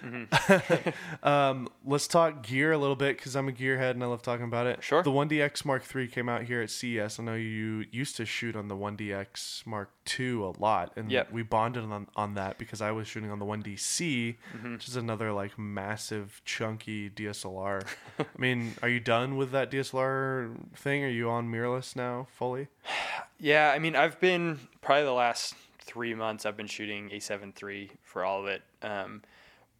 Mm-hmm. um, let's talk gear a little bit because I'm a gearhead and I love talking about it. Sure. The 1DX Mark III came out here at CES. I know you used to shoot on the 1DX Mark II a lot, and Yep. we bonded on, on that because I was shooting on the 1DC, Mm-hmm. which is another like massive chunky DSLR. I mean, are you done with that DSLR thing? Are you on mirrorless now fully? Yeah, I mean, I've been probably the last three months. I've been shooting A7 III for all of it. Um,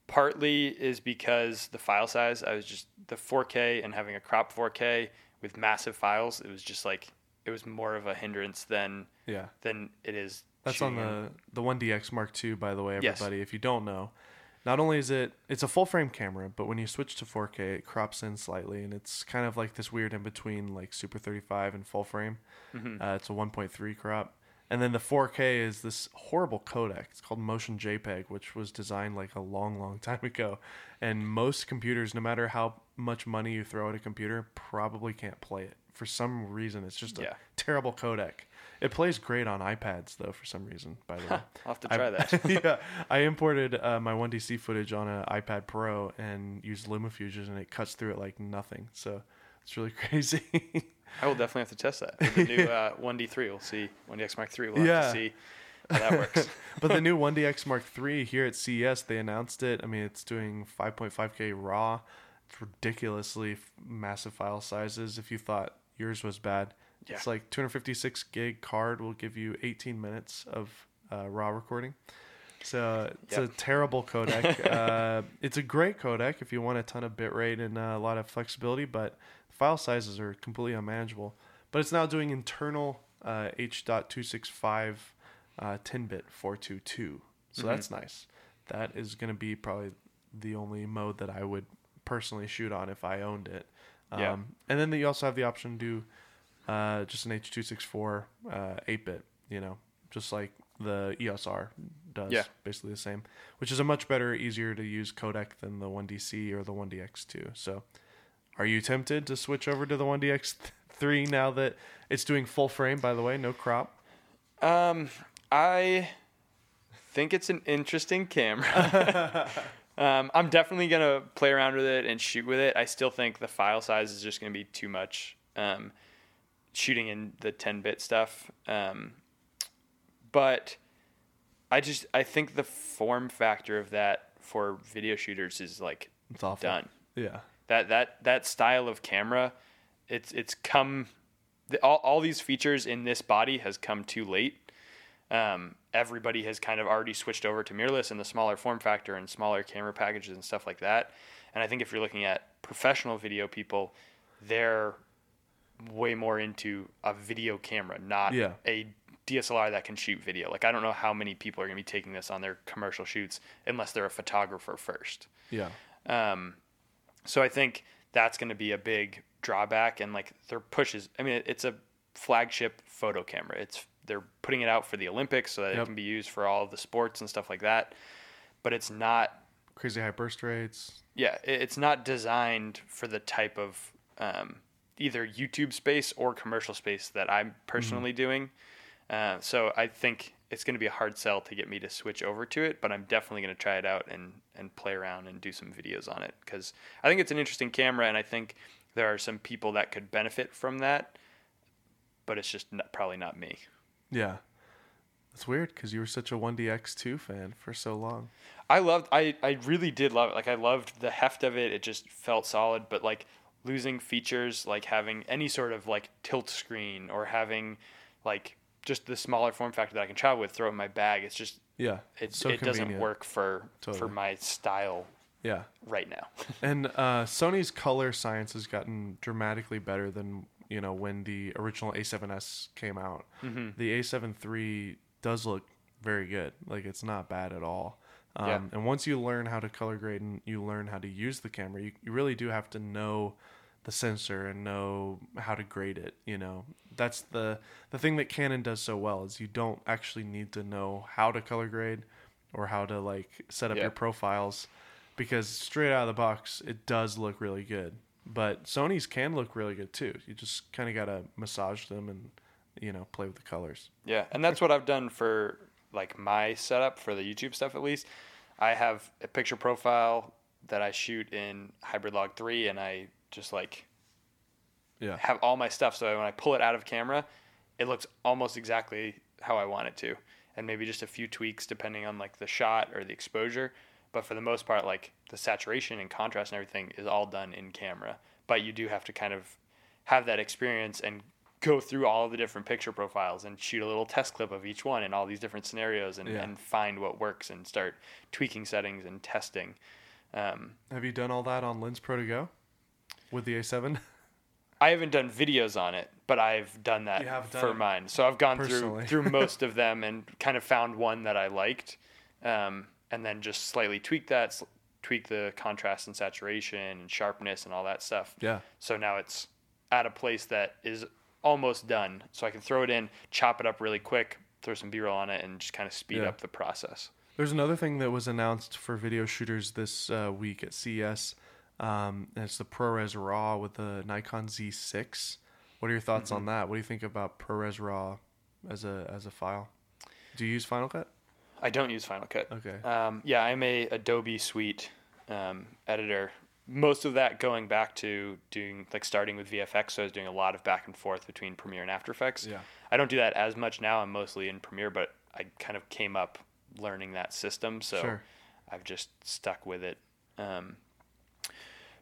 partly is because the file size. I was just the 4K and having a crop 4K with massive files. It was just like it was more of a hindrance than Yeah. than it is. That's on shooting the the 1DX Mark II, by the way, Yes. everybody. If you don't know, not only is it it's a full frame camera, but when you switch to 4K, it crops in slightly, and it's kind of like this weird in between, like Super 35 and full frame. Mm-hmm. Uh, it's a 1.3 crop, and then the 4K is this horrible codec. It's called Motion JPEG, which was designed like a long, long time ago, and most computers, no matter how much money you throw at a computer, probably can't play it. For some reason, it's just a Yeah. terrible codec. It plays great on iPads though, for some reason. By the way, I'll have to I- try that. yeah, I imported uh, my 1DC footage on an iPad Pro and used LumaFusion, and it cuts through it like nothing. So it's really crazy. I will definitely have to test that. With the new uh, 1D3, we'll see. 1DX Mark III, we'll have Yeah. to see how that works. but the new 1DX Mark III here at CES, they announced it. I mean, it's doing 5.5K RAW. It's ridiculously massive file sizes. If you thought yours was bad, Yeah. it's like 256 gig card will give you 18 minutes of uh, RAW recording. So it's a terrible codec. uh, it's a great codec if you want a ton of bitrate and uh, a lot of flexibility, but file sizes are completely unmanageable. But it's now doing internal uh, H.265 uh, 10-bit 422. So Mm-hmm. that's nice. That is going to be probably the only mode that I would personally shoot on if I owned it. Um, Yeah. And then you also have the option to do uh, just an H.264 uh, 8-bit, you know, just like the EOS R does. Yeah. Basically the same, which is a much better, easier to use codec than the 1DC or the 1DX2. So are you tempted to switch over to the 1DX3 now that it's doing full frame, by the way, no crop? Um, I think it's an interesting camera. um, I'm definitely gonna play around with it and shoot with it. I still think the file size is just gonna be too much. Um, shooting in the 10-bit stuff. Um, but I just I think the form factor of that for video shooters is like It's awful. done. Yeah. That that that style of camera it's it's come the, all, all these features in this body has come too late um, everybody has kind of already switched over to mirrorless and the smaller form factor and smaller camera packages and stuff like that and i think if you're looking at professional video people they're way more into a video camera not Yeah. a DSLR that can shoot video. Like I don't know how many people are going to be taking this on their commercial shoots unless they're a photographer first. Yeah. Um, so I think that's going to be a big drawback, and like their pushes. I mean, it's a flagship photo camera. It's they're putting it out for the Olympics so that Yep. it can be used for all of the sports and stuff like that. But it's not. Crazy high burst rates. Yeah, it's not designed for the type of um, either YouTube space or commercial space that I'm personally doing. Uh, so I think it's going to be a hard sell to get me to switch over to it, but I'm definitely going to try it out and and play around and do some videos on it because I think it's an interesting camera, and I think there are some people that could benefit from that, but it's just not, probably not me. Yeah. That's weird because you were such a 1DX2 fan for so long. I loved I, I really did love it. Like I loved the heft of it. It just felt solid, but like losing features like having any sort of like tilt screen or having like just the smaller form factor that I can travel with, throw it in my bag. It's just Yeah. it, so it doesn't work for for my style Yeah. right now. And uh, Sony's color science has gotten dramatically better than you know, when the original A7S came out. Mm-hmm. The A7 III does look very good. Like it's not bad at all. Um, Yeah. And once you learn how to color grade and you learn how to use the camera, you, you really do have to know the sensor and know how to grade it. You know, that's the the thing that Canon does so well is you don't actually need to know how to color grade or how to like set up Yeah. your profiles because straight out of the box it does look really good. But Sony's can look really good too. You just kind of gotta massage them and you know play with the colors. Yeah, and that's what I've done for like my setup for the YouTube stuff at least. I have a picture profile that I shoot in Hybrid Log 3 and I just like Yeah. have all my stuff so when I pull it out of camera, it looks almost exactly how I want it to. And maybe just a few tweaks depending on like the shot or the exposure, but for the most part like the saturation and contrast and everything is all done in camera. But you do have to kind of have that experience and go through all of the different picture profiles and shoot a little test clip of each one in all these different scenarios and, Yeah. and find what works and start tweaking settings and testing. Um, Have you done all that on Lens Pro to Go with the A7? I haven't done videos on it, but I've done that done for mine. So I've gone personally. through through most of them and kind of found one that I liked, um, and then just slightly tweak that, s- tweak the contrast and saturation and sharpness and all that stuff. yeah. So now it's at a place that is almost done. So I can throw it in, chop it up really quick, throw some B-roll on it, and just kind of speed Yeah. up the process. There's another thing that was announced for video shooters this uh, week at CES. Um, and it's the ProRes RAW with the Nikon Z6. What are your thoughts Mm-hmm. on that? What do you think about ProRes RAW as a as a file? Do you use Final Cut? I don't use Final Cut. Okay. Um, yeah, I'm a Adobe Suite um, editor. Most of that going back to doing like starting with VFX, so I was doing a lot of back and forth between Premiere and After Effects. Yeah. I don't do that as much now. I'm mostly in Premiere, but I kind of came up learning that system, so Sure. I've just stuck with it. Um,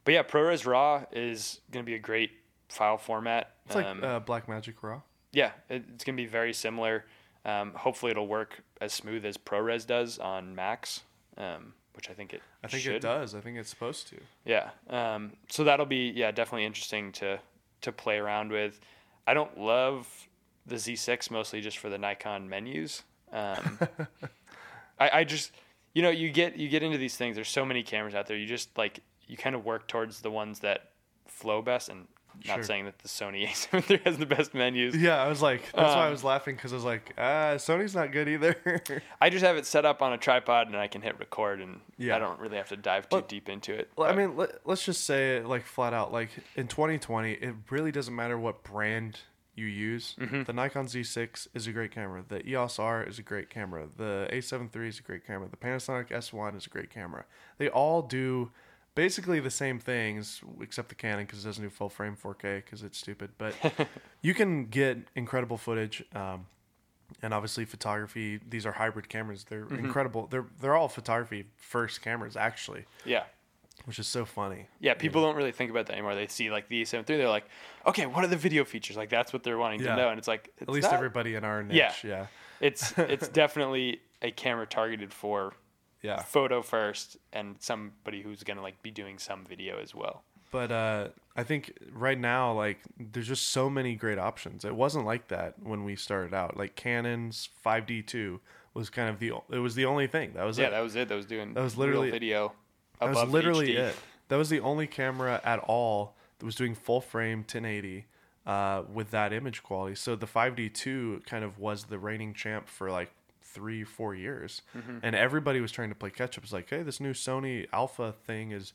but yeah, ProRes RAW is going to be a great file format. It's like Um, uh, Blackmagic RAW. yeah, it, it's gonna be very similar. Um, hopefully, it'll work as smooth as ProRes does on Macs, um, which I think it. I think should. it does. I think it's supposed to. Yeah. Um, so that'll be yeah definitely interesting to to play around with. I don't love the Z6 mostly just for the Nikon menus. Um, I, I just you know you get you get into these things. There's so many cameras out there. You just like you kind of work towards the ones that flow best and. Not Sure. saying that the Sony A7 III has the best menus. Yeah, I was like, that's why I Um, was laughing because I was like, ah, Sony's not good either. I just have it set up on a tripod and I can hit record and Yeah. I don't really have to dive too Well- deep into it. Well, I mean, let, let's just say it like flat out. Like in 2020, it really doesn't matter what brand you use. Mm-hmm. The Nikon Z6 is a great camera. The EOS R is a great camera. The A7 III is a great camera. The Panasonic S1 is a great camera. They all do basically the same things, except the Canon because it doesn't do full frame 4K because it's stupid. But you can get incredible footage. Um, and obviously photography these are hybrid cameras they're Mm-hmm. incredible they're they're all photography first cameras actually yeah. which is so funny. Yeah, people don't really think about that anymore. They see like the A7 III, they're like, okay, what are the video features? Like that's what they're wanting Yeah. to know. And it's like, it's At least not- everybody in our niche. Yeah. Yeah. it's it's definitely a camera targeted for Yeah. photo first and somebody who's gonna like be doing some video as well. But uh, I think right now, like, there's just so many great options. It wasn't like that when we started out. Like Canon's 5D2 was kind of the it was the only thing. That was yeah, it. that was it. That was doing That was literally- video. That was literally HD. it. That was the only camera at all that was doing full frame 1080 uh, with that image quality. So the 5D2 kind of was the reigning champ for like three, four years, Mm-hmm. and everybody was trying to play catch up. It's like, hey, this new Sony Alpha thing is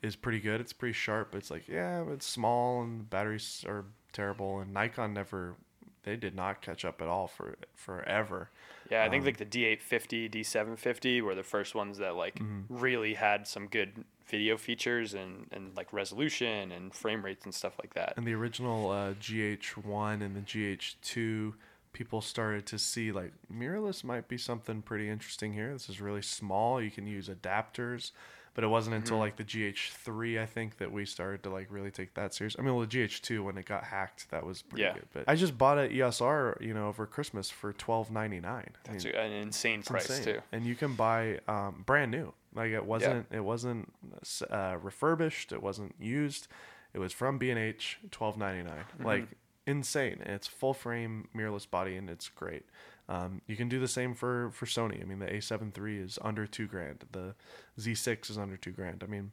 is pretty good. It's pretty sharp. It's like, yeah, it's small and the batteries are terrible. And Nikon never, they did not catch up at all for forever. Yeah, I Um, think like the D850, D750 were the first ones that like Mm-hmm. really had some good video features and, and like resolution and frame rates and stuff like that. And the original uh, GH1 and the GH2, people started to see like mirrorless might be something pretty interesting here. This is really small. You can use adapters. But it wasn't until like the GH3, I think, that we started to like really take that serious. I mean, well, the GH2 when it got hacked, that was pretty Yeah. good. But I just bought an EOS R, you know, over Christmas for twelve ninety nine. That's an insane price too. And you can buy um, brand new. Like it wasn't it wasn't uh, refurbished. It wasn't used. It was from B and H, twelve ninety Like insane. It's full frame mirrorless body, and it's great. Um, you can do the same for for Sony. I mean, the A7 III is under two grand. The Z6 is under two grand. I mean,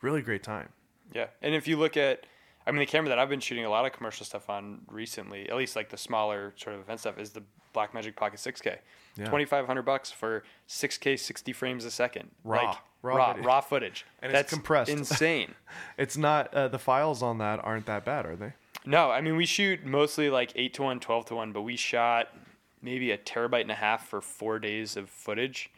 really great time. Yeah, and if you look at, I mean, the camera that I've been shooting a lot of commercial stuff on recently, at least like the smaller sort of event stuff, is the Blackmagic Pocket 6K. Yeah. Twenty five hundred bucks for 6K, 60 frames a second. Raw. like, Raw raw, video. raw footage. And it's That's compressed. Insane. It's not uh, the files on that aren't that bad, are they? No, I mean we shoot mostly like eight to one, 12 to one, but we shot maybe a terabyte and a half for four days of footage,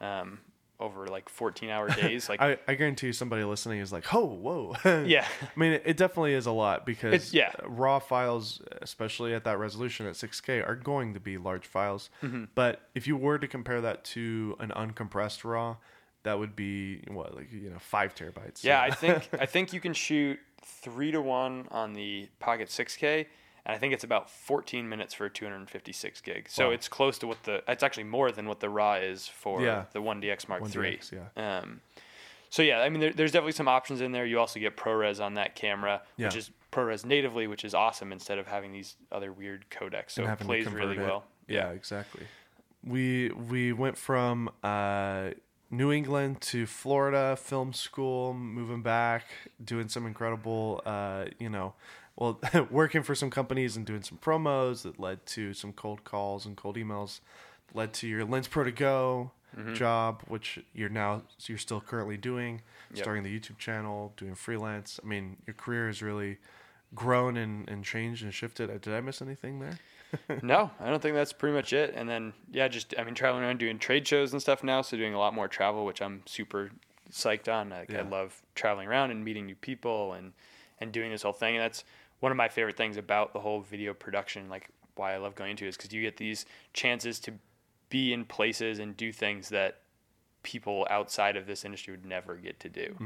um, over like fourteen hour days. Like, Mm-hmm. I, I guarantee you somebody listening is like, oh, whoa. yeah, I mean, it, it definitely is a lot because It's- yeah. raw files, especially at that resolution at 6K, are going to be large files. Mm-hmm. But if you were to compare that to an uncompressed raw, that would be what, like you know, five terabytes. yeah. I think I think you can shoot three to one on the Pocket 6K. And I think it's about 14 minutes for a 256 gig. So Wow. it's close to what the, it's actually more than what the RAW is for Yeah. the 1DX Mark 3. 1DX, yeah. Um, so yeah, I mean, there, there's definitely some options in there. You also get ProRes on that camera, which Yeah. is ProRes natively, which is awesome instead of having these other weird codecs. So it plays really it. well. Yeah, exactly. We we went from uh, New England to Florida film school, moving back, doing some incredible, uh, you know, well, working for some companies and doing some promos that led to some cold calls and cold emails, led to your Lens Pro to Go Mm-hmm. job, which you're now you're still currently doing, Yep. starting the YouTube channel, doing freelance. I mean, your career has really grown and, and changed and shifted. Uh, Did I miss anything there? no, I don't think that's pretty much it. And then yeah, just I mean traveling around doing trade shows and stuff now, so doing a lot more travel, which I'm super psyched on. Like, Yeah. I love traveling around and meeting new people and and doing this whole thing. And that's one of my favorite things about the whole video production. Like why I love going to is because you get these chances to be in places and do things that people outside of this industry would never get to do.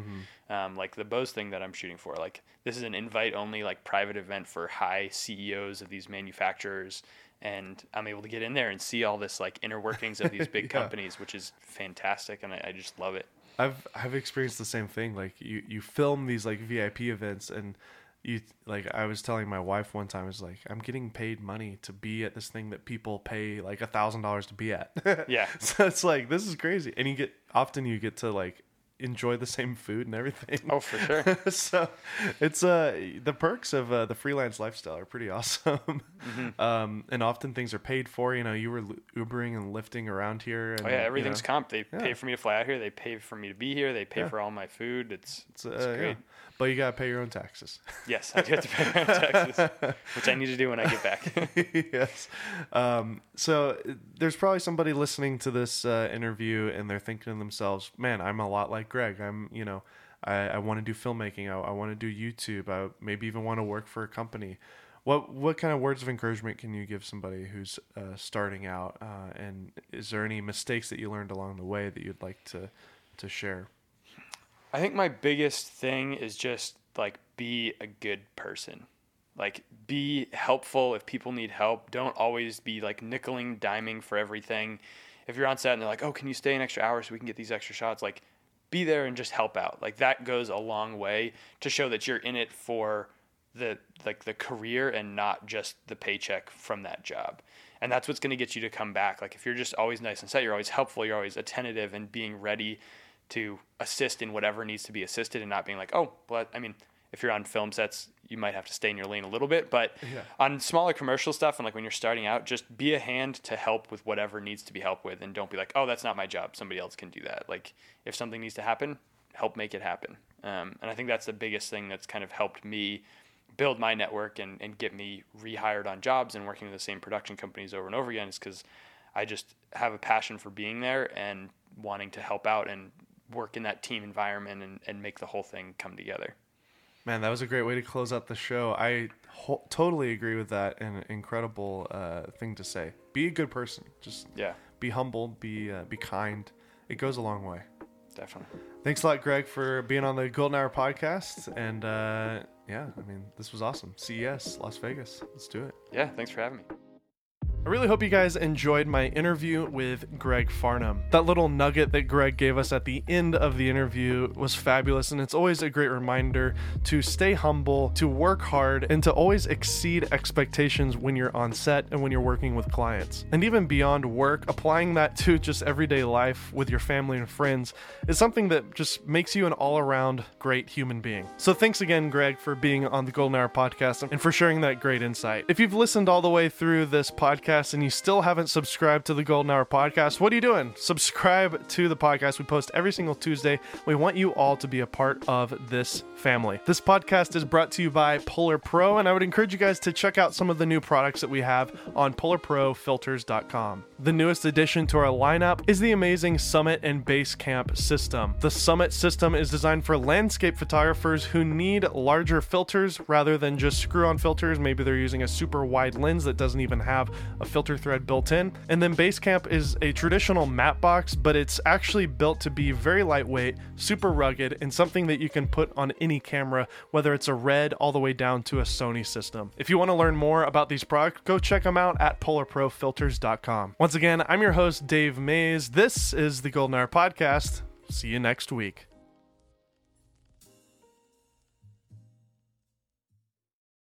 Um, like the Bose thing that I'm shooting for, like this is an invite only like private event for high CEOs of these manufacturers. And I'm able to get in there and see all this like inner workings of these big Yeah. companies, which is fantastic. And I, I just love it. I've I've experienced the same thing. Like you you film these like VIP events and you like I was telling my wife one time I was like I'm getting paid money to be at this thing that people pay like a thousand dollars to be at. Yeah. so it's like this is crazy, and you get often you get to like enjoy the same food and everything. Oh, for sure. so it's uh the perks of uh, the freelance lifestyle are pretty awesome. Mm-hmm. Um, and often things are paid for. You know, you were Ubering and Lyfting around here. And, Oh yeah, you everything's know, comp. They Yeah. pay for me to fly out here. They pay for me to be here. They pay Yeah. for all my food. It's it's, it's, uh, yeah. But you gotta pay your own taxes. Yes, I do have to pay my own taxes, which I need to do when I get back. yes. Um, so there's probably somebody listening to this uh, interview and they're thinking to themselves, man, I'm a lot like Greg. I'm, you know, I, I want to do filmmaking. I, I want to do YouTube. I maybe even want to work for a company. What what kind of words of encouragement can you give somebody who's uh, starting out? Uh, and is there any mistakes that you learned along the way that you'd like to to share? I think my biggest thing is just like be a good person. Like be helpful if people need help. Don't always be like nickeling, diming for everything. If you're on set and they're like, "Oh, can you stay an extra hour so we can get these extra shots?" Like be there and just help out. Like that goes a long way to show that you're in it for the like the career and not just the paycheck from that job. And that's what's going to get you to come back. Like if you're just always nice and set, you're always helpful, you're always attentive and being ready to assist in whatever needs to be assisted and not being like, oh, well, I mean, if you're on film sets, you might have to stay in your lane a little bit, but Yeah. on smaller commercial stuff and like when you're starting out, just be a hand to help with whatever needs to be helped with and don't be like, oh, that's not my job. Somebody else can do that. Like if something needs to happen, help make it happen. Um, and I think that's the biggest thing that's kind of helped me build my network and, and get me rehired on jobs and working with the same production companies over and over again is because I just have a passion for being there and wanting to help out and work in that team environment and, and make the whole thing come together. Man, that was a great way to close out the show. I ho- totally agree with that. An incredible uh, thing to say. Be a good person. Just Yeah, be humble. Be uh, be kind. It goes a long way. definitely. Thanks a lot, Greg, for being on the Golden Hour podcast. And uh, yeah, I mean, this was awesome. CES, Las Vegas. Let's do it. Yeah, thanks for having me. I really hope you guys enjoyed my interview with Greg Farnham. That little nugget that Greg gave us at the end of the interview was fabulous, and it's always a great reminder to stay humble, to work hard, and to always exceed expectations when you're on set and when you're working with clients. And even beyond work, applying that to just everyday life with your family and friends is something that just makes you an all around great human being. So thanks again, Greg, for being on the Golden Hour podcast and for sharing that great insight. If you've listened all the way through this podcast, and you still haven't subscribed to the Golden Hour podcast, what are you doing? Subscribe to the podcast. We post every single Tuesday. We want you all to be a part of this family. This podcast is brought to you by PolarPro, and I would encourage you guys to check out some of the new products that we have on polarprofilters.com. The newest addition to our lineup is the amazing Summit and Basecamp system. The Summit system is designed for landscape photographers who need larger filters rather than just screw on filters. Maybe they're using a super wide lens that doesn't even have a filter thread built in. And then Basecamp is a traditional matte box, but it's actually built to be very lightweight, super rugged, and something that you can put on any camera, whether it's a RED all the way down to a Sony system. If you want to learn more about these products, go check them out at polarprofilters.com. Once again, I'm your host, Dave Mays. This is the Golden Hour Podcast. See you next week.